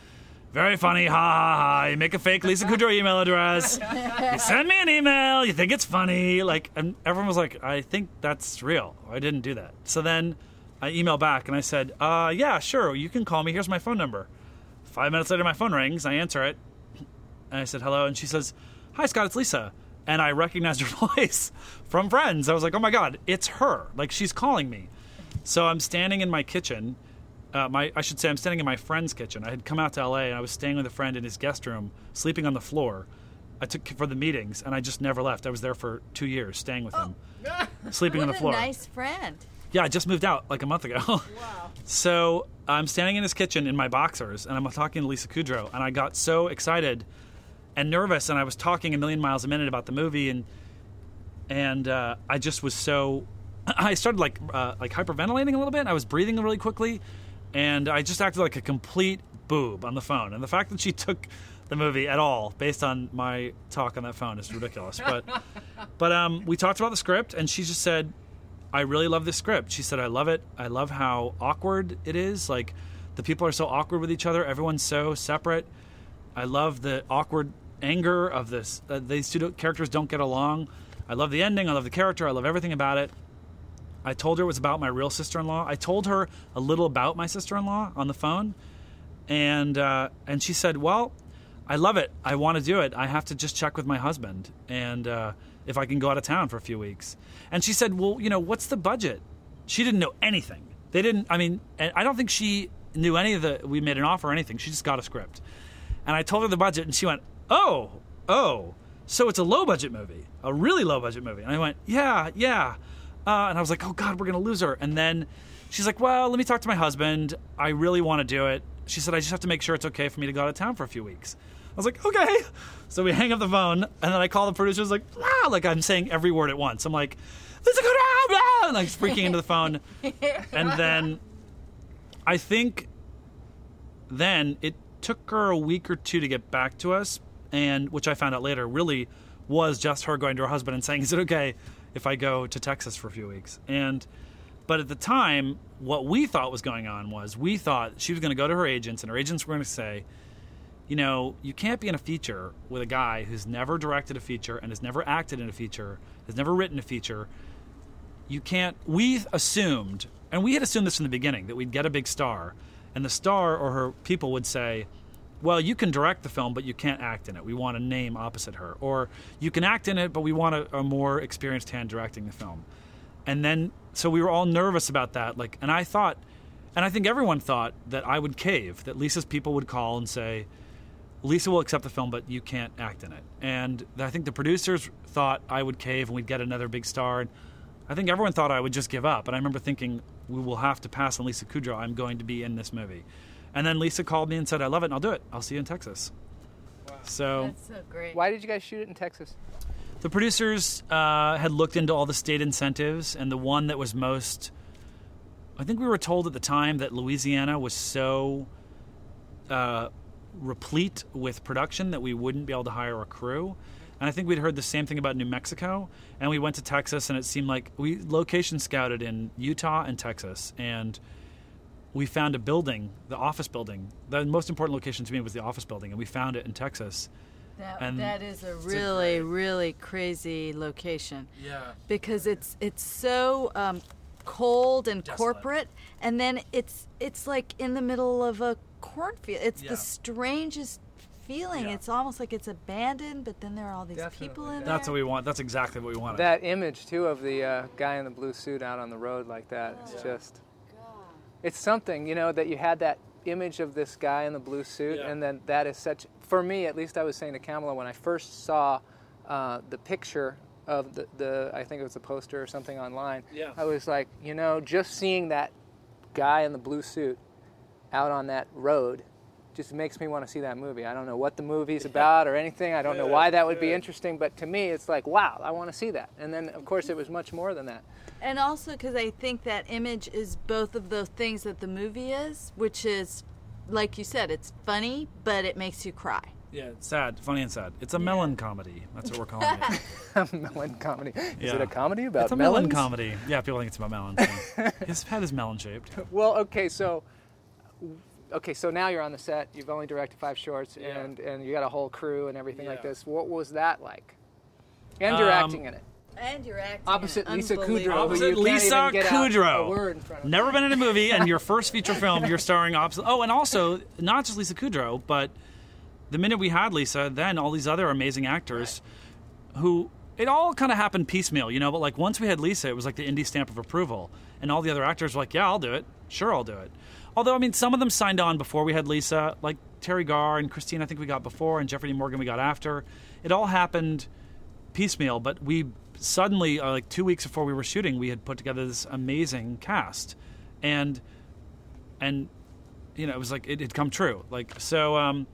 very funny, ha ha ha. You make a fake Lisa Kudrow email address. You send me an email. You think it's funny. Like, and everyone was like, I think that's real. I didn't do that. So then I emailed back and I said, uh, yeah, sure. You can call me. Here's my phone number. Five minutes later, my phone rings. I answer it. And I said, hello. And she says, hi, Scott, it's Lisa. And I recognized her voice from Friends. I was like, oh my God, it's her. Like, she's calling me. So I'm standing in my kitchen uh, my I should say I'm standing in my friend's kitchen. I had come out to LA and I was staying with a friend in his guest room, sleeping on the floor. I took for the meetings and I just never left. I was there for two years, staying with him, sleeping what on the floor. a nice friend. Yeah, I just moved out like a month ago. Wow. so I'm standing in his kitchen in my boxers and I'm talking to Lisa Kudrow and I got so excited and nervous and I was talking a million miles a minute about the movie and and uh, I just was so I started like uh, like hyperventilating a little bit. I was breathing really quickly and I just acted like a complete boob on the phone. And the fact that she took the movie at all based on my talk on that phone is ridiculous. But but um, we talked about the script, and she just said, "I really love this script." She said, "I love it. I love how awkward it is. Like the people are so awkward with each other. Everyone's so separate. I love the awkward anger of this. Uh, these two characters don't get along. I love the ending. I love the character. I love everything about it." I told her it was about my real sister in law. I told her a little about my sister in law on the phone, and uh, and she said, "Well, I love it. I want to do it. I have to just check with my husband and uh, if I can go out of town for a few weeks." And she said, "Well, you know, what's the budget?" She didn't know anything. They didn't. I mean, I don't think she knew any of the. We made an offer or anything. She just got a script, and I told her the budget, and she went, "Oh, oh." So it's a low budget movie, a really low budget movie. And I went, yeah, yeah. Uh, and I was like, oh God, we're going to lose her. And then she's like, well, let me talk to my husband. I really want to do it. She said, I just have to make sure it's okay for me to go out of town for a few weeks. I was like, okay. So we hang up the phone, and then I call the producer. like, ah, like I'm saying every word at once. I'm like, let's go down, and like freaking into the phone. And then I think then it took her a week or two to get back to us, and which I found out later really was just her going to her husband and saying, "Is it okay if I go to Texas for a few weeks?" And but at the time, what we thought was going on was we thought she was going to go to her agents, and her agents were going to say, "You know, you can't be in a feature with a guy who's never directed a feature and has never acted in a feature, has never written a feature." You can't. We assumed, and we had assumed this from the beginning, that we'd get a big star, and the star or her people would say, well, you can direct the film, but you can't act in it. We want a name opposite her. Or you can act in it, but we want a, a, more experienced hand directing the film. And then, so we were all nervous about that. Like, and I thought, and I think everyone thought that I would cave, that Lisa's people would call and say, Lisa will accept the film, but you can't act in it. And I think the producers thought I would cave and we'd get another big star. And I think everyone thought I would just give up. And I remember thinking, we will have to pass on Lisa Kudrow. I'm going to be in this movie. And then Lisa called me and said, I love it and I'll do it. I'll see you in Texas. Wow. So, That's so great. Why did you guys shoot it in Texas? The producers uh, had looked into all the state incentives, and the one that was most. I think we were told at the time that Louisiana was so uh, replete with production that we wouldn't be able to hire a crew. And I think we'd heard the same thing about New Mexico. And we went to Texas, and it seemed like we location scouted in Utah and Texas, and we found a building, the office building. The most important location to me was the office building, and we found it in Texas. That, And that is a a really, great- really crazy location Yeah. because it's it's so um, cold and Desolate. corporate, and then it's it's like in the middle of a cornfield. It's Yeah. the strangest feeling. Yeah. It's almost like it's abandoned, but then there are all these Definitely. people in That's there. That's what we want. That's exactly what we wanted. That image too of the uh, guy in the blue suit out on the road like that. It's just, it's something you know that you had that image of this guy in the blue suit, Yeah. and then that is such. For me, at least, I was saying to Kamala when I first saw uh, the picture of the, the, I think it was a poster or something online. Yeah. I was like, you know, just seeing that guy in the blue suit out on that road just makes me want to see that movie. I don't know what the movie's about or anything. I don't know why that would be interesting, but to me, it's like, wow, I want to see that. And then, of course, it was much more than that. And also because I think that image is both of those things that the movie is, which is, like you said, it's funny, but it makes you cry. yeah, it's sad, funny and sad. It's a melon comedy. That's what we're calling it. melon comedy. Is Yeah. it a comedy about melon? it's a melon comedy. Yeah, people think it's about melons. yeah. His head is melon shaped. Well, okay, so okay, so now you're on the set. You've only directed five shorts, Yeah. and and you got a whole crew and everything like this. What was that like? And you're Um, acting in it. And you're acting Opposite it. Lisa Kudrow. Opposite you can't Lisa even get out Kudrow. a word in front of. Never been in a movie, and your first feature film, you're starring opposite. Oh, and also not just Lisa Kudrow, but the minute we had Lisa, then all these other amazing actors, who it all kind of happened piecemeal, you know. But like once we had Lisa, it was like the indie stamp of approval, and all the other actors were like, "Yeah, I'll do it. Sure, I'll do it." Although I mean, some of them signed on before we had Lisa, like Teri Garr and Christine. I think we got before, and Jeffrey D. Morgan we got after. It all happened piecemeal, but we suddenly, uh, like two weeks before we were shooting, we had put together this amazing cast, and and you know it was like it had come true. Like so, um,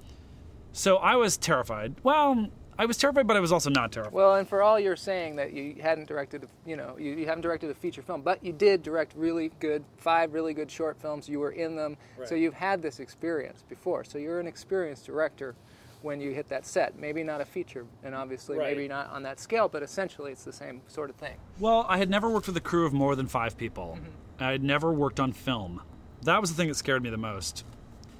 so I was terrified. Well, I was terrified, but I was also not terrified. Well, and for all you're saying that you hadn't directed, a- you know, you, you haven't directed a feature film, but you did direct really good, five really good short films. You were in them, so you've had this experience before. So you're an experienced director when you hit that set. Maybe not a feature, and obviously Right. maybe not on that scale, but essentially it's the same sort of thing. Well, I had never worked with a crew of more than five people. Mm-hmm. I had never worked on film. That was the thing that scared me the most.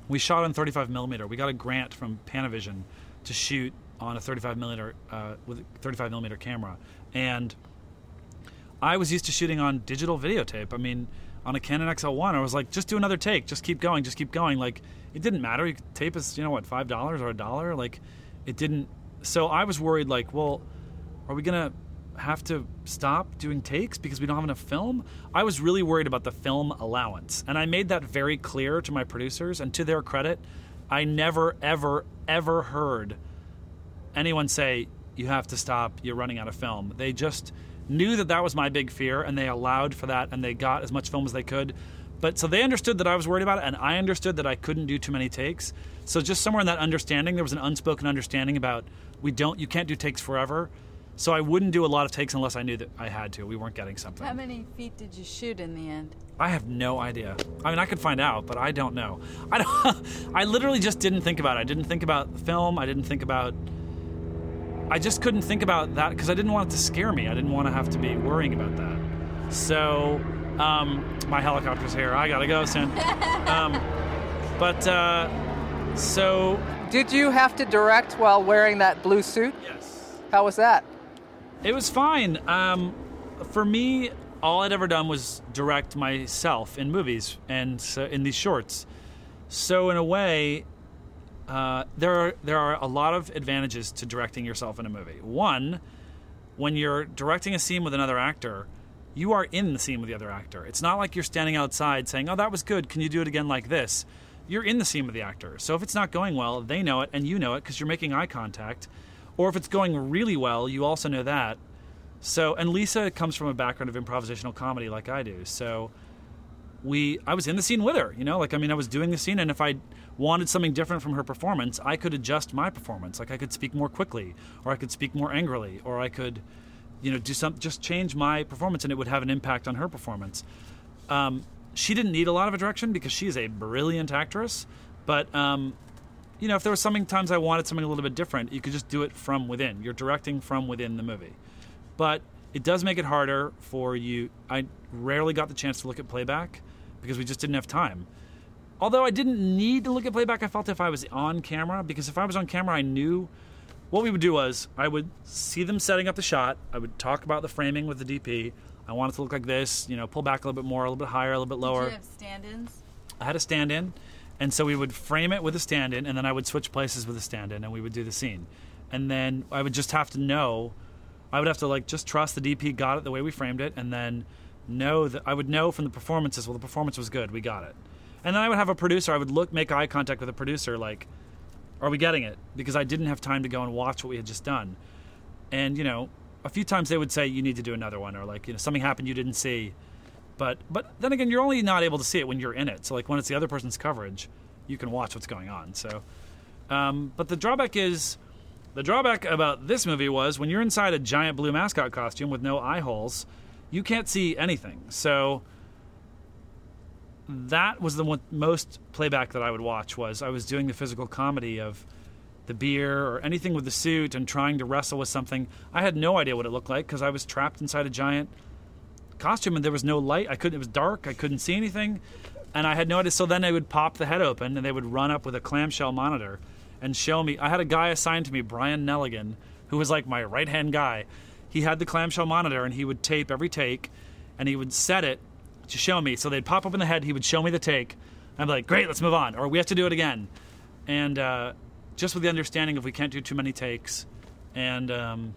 We shot on 35 millimeter. We got a grant from Panavision to shoot on a 35 millimeter uh, with a 35 millimeter camera, and I was used to shooting on digital videotape. I mean, on a Canon XL1, I was like, just do another take, just keep going, just keep going. Like, it didn't matter. Tape is, you know, what, five dollars or a dollar? Like, it didn't. So I was worried, like, well, are we gonna have to stop doing takes because we don't have enough film? I was really worried about the film allowance, and I made that very clear to my producers. And to their credit, I never, ever, ever heard anyone say you have to stop you're running out of film they just knew that that was my big fear and they allowed for that and they got as much film as they could but so they understood that i was worried about it and i understood that i couldn't do too many takes so just somewhere in that understanding there was an unspoken understanding about we don't you can't do takes forever so i wouldn't do a lot of takes unless i knew that i had to we weren't getting something How many feet did you shoot in the end? I have no idea. I mean, I could find out, but I don't know. I don't. I literally just didn't think about it. I didn't think about film. I didn't think about. I just couldn't think about that because I didn't want it to scare me. I didn't want to have to be worrying about that. So, um, my helicopter's here. I gotta go soon. um, but uh, so Did you have to direct while wearing that blue suit? yes, How was that? It was fine. Um, for me, all I'd ever done was direct myself in movies and so in these shorts. So in a way, uh, there are there are a lot of advantages to directing yourself in a movie. One, when you're directing a scene with another actor, you are in the scene with the other actor. It's not like you're standing outside saying, "Oh, that was good. Can you do it again like this?" You're in the scene with the actor. So if it's not going well, they know it and you know it because you're making eye contact. Or if it's going really well, you also know that. So, and Lisa comes from a background of improvisational comedy like I do. So, we I was in the scene with her, you know, like I mean I was doing the scene and if I wanted something different from her performance, I could adjust my performance. Like I could speak more quickly or I could speak more angrily or I could you know do some just change my performance and it would have an impact on her performance. Um, she didn't need a lot of a direction because she is a brilliant actress, but um, you know, if there was something times I wanted something a little bit different, you could just do it from within. You're directing from within the movie. But it does make it harder for you. I rarely got the chance to look at playback because we just didn't have time. Although I didn't need to look at playback, I felt if I was on camera, because if I was on camera, I knew what we would do was I would see them setting up the shot. I would talk about the framing with the DP. I want it to look like this, you know, pull back a little bit more, a little bit higher, a little bit lower. Did you have stand-ins? I had a stand in, and so we would frame it with a stand in, and then I would switch places with a stand in, and we would do the scene. And then I would just have to know, I would have to like just trust the DP got it the way we framed it, and then know that I would know from the performances, well, the performance was good, we got it. And then I would have a producer, I would look, make eye contact with a producer, like, are we getting it? Because I didn't have time to go and watch what we had just done. And, you know, a few times they would say, you need to do another one, or like, you know, something happened you didn't see but but then again, you're only not able to see it when you're in it. So like when it's the other person's coverage, you can watch what's going on. So, um, but the drawback is the drawback about this movie was when you're inside a giant blue mascot costume with no eye holes, you can't see anything. So that was the one, most playback that I would watch was I was doing the physical comedy of the beer or anything with the suit and trying to wrestle with something. I had no idea what it looked like because I was trapped inside a giant costume and there was no light. I couldn't. It was dark. I couldn't see anything, and I had no idea. So then they would pop the head open and they would run up with a clamshell monitor and show me. I had a guy assigned to me, Brian Nelligan, who was like my right hand guy. He had the clamshell monitor and he would tape every take, and he would set it to show me. So they'd pop up in the head. He would show me the take. I'd be like, "Great, let's move on," or "We have to do it again," and uh, just with the understanding of we can't do too many takes, and. Um,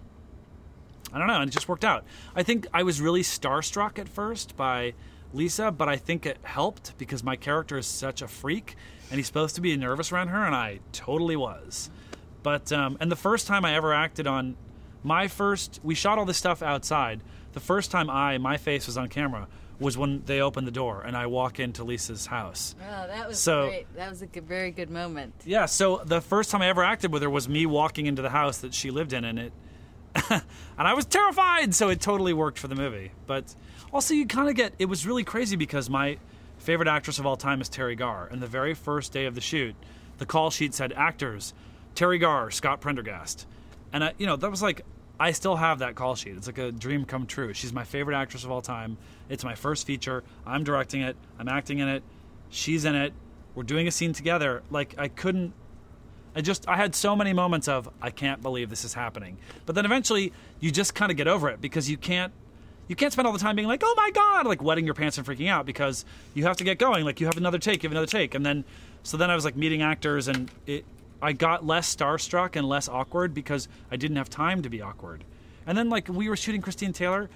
I don't know, and it just worked out. I think I was really starstruck at first by Lisa, but I think it helped because my character is such a freak, and he's supposed to be nervous around her, and I totally was. But um, and the first time I ever acted on my first, we shot all this stuff outside. The first time I, my face was on camera was when they opened the door and I walk into Lisa's house. Oh, that was So- great. That was a good, very good moment. Yeah, so the first time I ever acted with her was me walking into the house that she lived in, and it, and I was terrified. So it totally worked for the movie. But also, you kind of get it was really crazy because my favorite actress of all time is Teri Garr, and the very first day of the shoot, the call sheet said actors Teri Garr, Scott Prendergast, and I, you know that was like. I still have that call sheet. It's like a dream come true. She's my favorite actress of all time. It's my first feature. I'm directing it. I'm acting in it. She's in it. We're doing a scene together. Like I couldn't I just I had so many moments of I can't believe this is happening. But then eventually you just kind of get over it because you can't you can't spend all the time being like, "Oh my god," like wetting your pants and freaking out because you have to get going. Like you have another take, you have another take. And then so then I was like meeting actors and it I got less starstruck and less awkward because I didn't have time to be awkward. And then like we were shooting Christine Taylor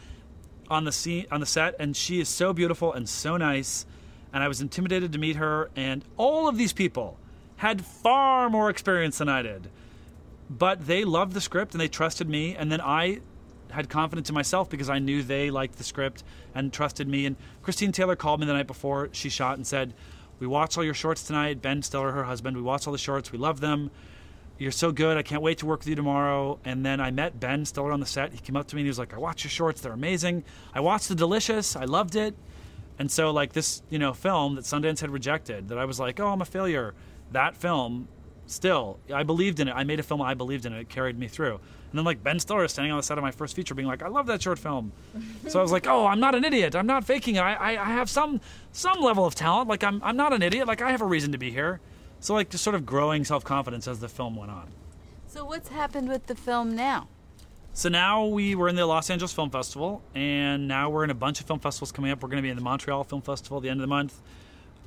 on the scene on the set and she is so beautiful and so nice and I was intimidated to meet her and all of these people had far more experience than I did. But they loved the script and they trusted me and then I had confidence in myself because I knew they liked the script and trusted me and Christine Taylor called me the night before she shot and said, "We watched all your shorts tonight. Ben Stiller, her husband, we watched all the shorts. We love them. You're so good. I can't wait to work with you tomorrow." And then I met Ben Stiller on the set. He came up to me and he was like, "I watched your shorts. They're amazing. I watched The Delicious. I loved it." And so like this, you know, film that Sundance had rejected that I was like, "Oh, I'm a failure." That film still, I believed in it. I made a film I believed in it. It carried me through. And then like Ben Stiller standing on the set of my first feature being like, "I love that short film." so I was like, "Oh, I'm not an idiot. I'm not faking it. I, I, I have some some level of talent. Like I'm I'm not an idiot. Like I have a reason to be here." So like just sort of growing self-confidence as the film went on. So what's happened with the film now? So now we were in the Los Angeles Film Festival, and now we're in a bunch of film festivals coming up. We're going to be in the Montreal Film Festival at the end of the month,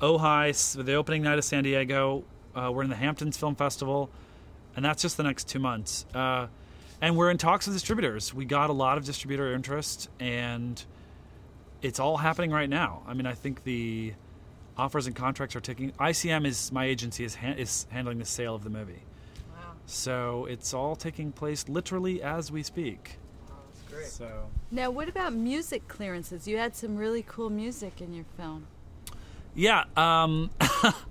Ojai, the opening night of San Diego. Uh, we're in the Hamptons Film Festival, and that's just the next two months. Uh, and we're in talks with distributors. We got a lot of distributor interest, and it's all happening right now. I mean, I think the offers and contracts are taking. ICM is my agency is ha- is handling the sale of the movie. Wow. So it's all taking place literally as we speak. Wow, that's great. So Now, what about music clearances? You had some really cool music in your film. yeah, um,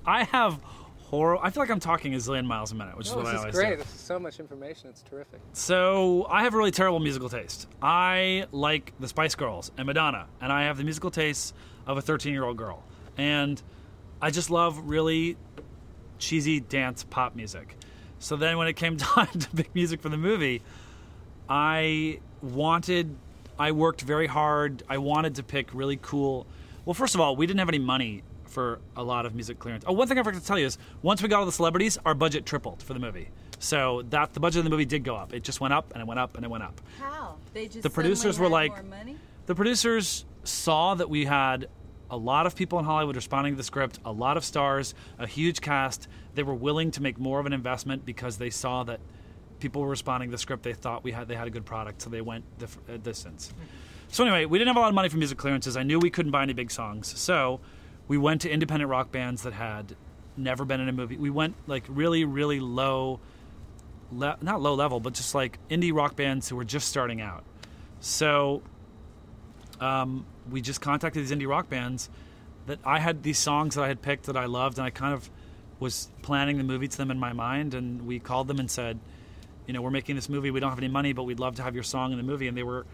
I have horror. I feel like I'm talking a zillion miles a minute, which is No, what I this always is great. do. This is so much information. It's terrific. So I have a really terrible musical taste. I like the Spice Girls and Madonna, and I have the musical taste of a 13 year old girl. And I just love really cheesy dance pop music. So then when it came time to pick music for the movie, I wanted I worked very hard. I wanted to pick really cool. Well, first of all, we didn't have any money for a lot of music clearance. Oh, one thing I forgot to tell you is once we got all the celebrities, our budget tripled for the movie. So that the budget of the movie did go up. It just went up and it went up and it went up. How? They just The producers were like- more money? The producers saw that we had a lot of people in Hollywood responding to the script, a lot of stars, a huge cast. They were willing to make more of an investment because they saw that people were responding to the script. They thought we had they had a good product, so they went the uh, distance. So anyway, we didn't have a lot of money for music clearances. I knew we couldn't buy any big songs, so we went to independent rock bands that had never been in a movie. We went like really, really low, le- not low level, but just like indie rock bands who were just starting out. So um, we just contacted these indie rock bands that I had these songs that I had picked that I loved, and I kind of was planning the movie to them in my mind. And we called them and said, you know, we're making this movie. We don't have any money, but we'd love to have your song in the movie. And they were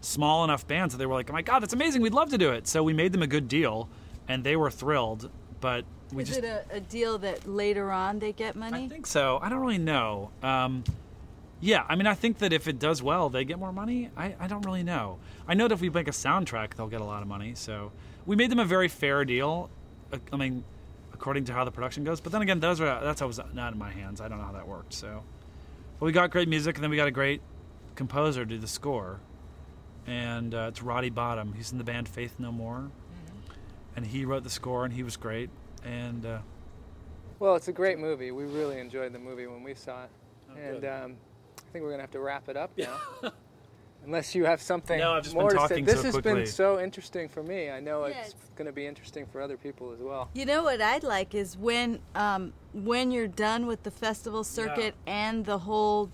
small enough bands that they were like, oh my god, that's amazing. We'd love to do it. So we made them a good deal, and they were thrilled. But we Is just it a, a deal that later on they get money? I think so. I don't really know. Um, yeah, I mean, I think that if it does well, they get more money. I, I don't really know. I know that if we make a soundtrack, they'll get a lot of money. So we made them a very fair deal. uh, I mean, according to how the production goes. But then again, those are that's always not in my hands. I don't know how that worked. So, but we got great music, and then we got a great composer to do the score, and uh, it's Roddy Bottum. He's in the band Faith No More, and he wrote the score, and he was great. And uh, Well, it's a great movie. We really enjoyed the movie when we saw it, and Oh, good. um, I think we're gonna have to wrap it up now. Unless you have something No, I've just been more to say. talking This so has quickly. been so interesting for me. I know Yeah, it's, it's- going to be interesting for other people as well. You know what I'd like is when um, when you're done with the festival circuit and the whole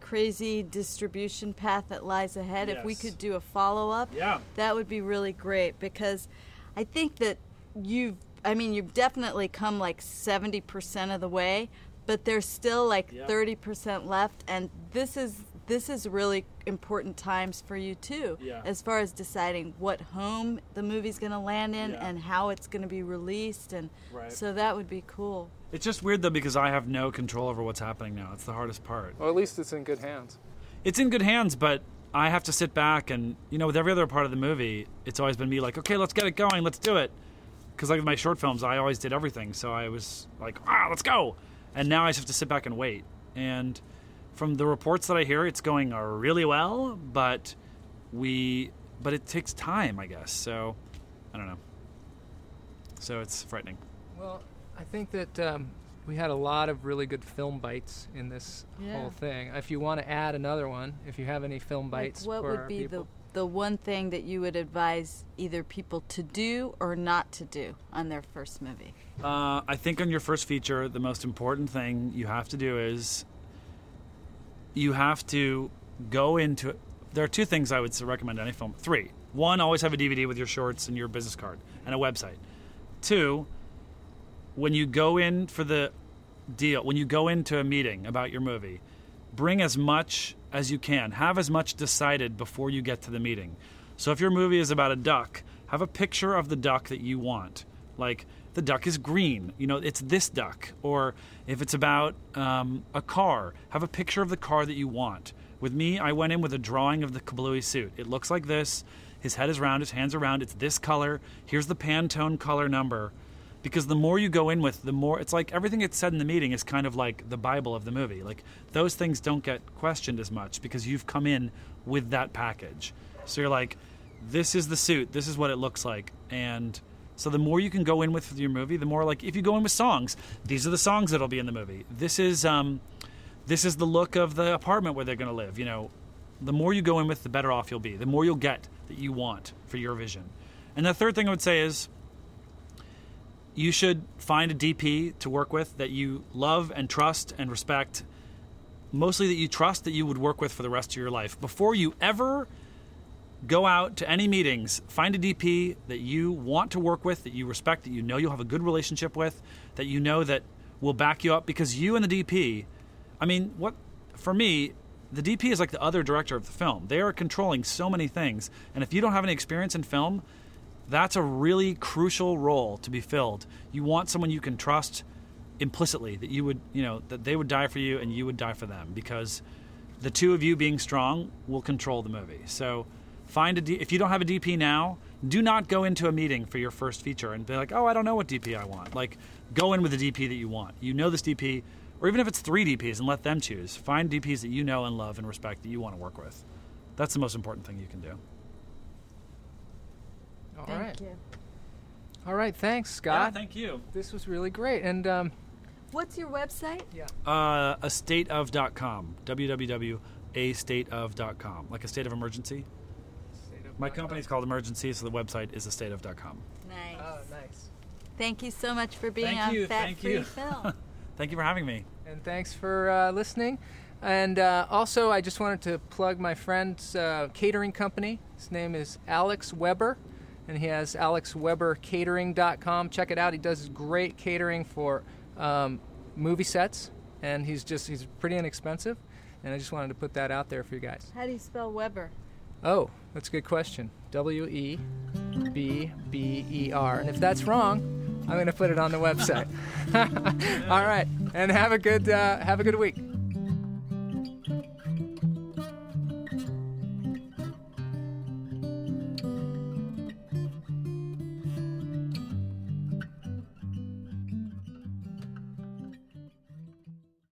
crazy distribution path that lies ahead, if we Yes. could do a follow up, Yeah. that would be really great because I think that you've I mean you've definitely come like 70% of the way, but there's still like Yep. 30% left and this is this is really important times for you too Yeah. as far as deciding what home the movie's going to land in Yeah. and how it's going to be released and Right. so that would be cool It's just weird though because I have no control over what's happening now. It's the hardest part. Well, at least it's in good hands. It's in good hands, but I have to sit back and you know with every other part of the movie, it's always been me like, okay, let's get it going, let's do it. Because like with my short films, I always did everything, so I was like, ah, let's go. And now I just have to sit back and wait. And from the reports that I hear, it's going uh, really well, but we, but it takes time, I guess. So I don't know. So it's frightening. Well, I think that um, we had a lot of really good film bites in this Yeah. whole thing. If you want to add another one, if you have any film like bites, what for would our be the people. the one thing that you would advise either people to do or not to do on their first movie Uh, I think on your first feature, the most important thing you have to do is you have to go into. There are two things I would recommend any film. Three. One, always have a DVD with your shorts and your business card and a website. Two, when you go in for the deal, when you go into a meeting about your movie, bring as much as you can. Have as much decided before you get to the meeting. So if your movie is about a duck, have a picture of the duck that you want. Like the duck is green, you know, it's this duck. Or if it's about um, a car, have a picture of the car that you want. With me, I went in with a drawing of the Kabluey suit. It looks like this. His head is round, his hands are round. It's this color. Here's the Pantone color number because the more you go in with the more it's like everything that's said in the meeting is kind of like the bible of the movie. Like those things don't get questioned as much because you've come in with that package. So you're like this is the suit this is what it looks like. And so the more you can go in with your movie the more like if you go in with songs these are the songs that'll be in the movie. This is um this is the look of the apartment where they're going to live you know. The more you go in with the better off you'll be. The more you'll get that you want for your vision. And the third thing i would say is you should find a DP to work with that you love and trust and respect. Mostly that you trust that you would work with for the rest of your life. Before you ever go out to any meetings, find a DP that you want to work with, that you respect, that you know you'll have a good relationship with, that you know that will back you up because you and the DP, I mean, what for me, the DP is like the other director of the film. They are controlling so many things, and if you don't have any experience in film, that's a really crucial role to be filled. You want someone you can trust implicitly that you would, you know, that they would die for you and you would die for them because the two of you being strong will control the movie. So find a D- if you don't have a DP now, do not go into a meeting for your first feature and be like, "Oh, I don't know what DP I want." Like go in with the DP that you want. You know this DP or even if it's 3 DPs and let them choose. Find DPs that you know and love and respect that you want to work with. That's the most important thing you can do. All Thank right. you. All right. Thanks, Scott. thank you. this was really great. And um, What's your website? yeah. Uh, a stateof.com. www.astateof.com. Like a state of emergency. My company's called Emergency, so the website is a stateof.com. Nice. Oh, nice. Thank you so much for being Thank on you, Fat thank Free you. Film. Thank you for having me. And thanks for uh, listening. And uh, also, I just wanted to plug my friend's uh, catering company. His name is Alex Webber, and he has alexwebbercatering.com. Check it out. He does great catering for um, movie sets, and he's just he's pretty inexpensive. And I just wanted to put that out there for you guys. How do you spell Webber? Oh, that's a good question. W E B B E R. And if that's wrong, I'm going to put it on the website. All right, and have a good uh, have a good week.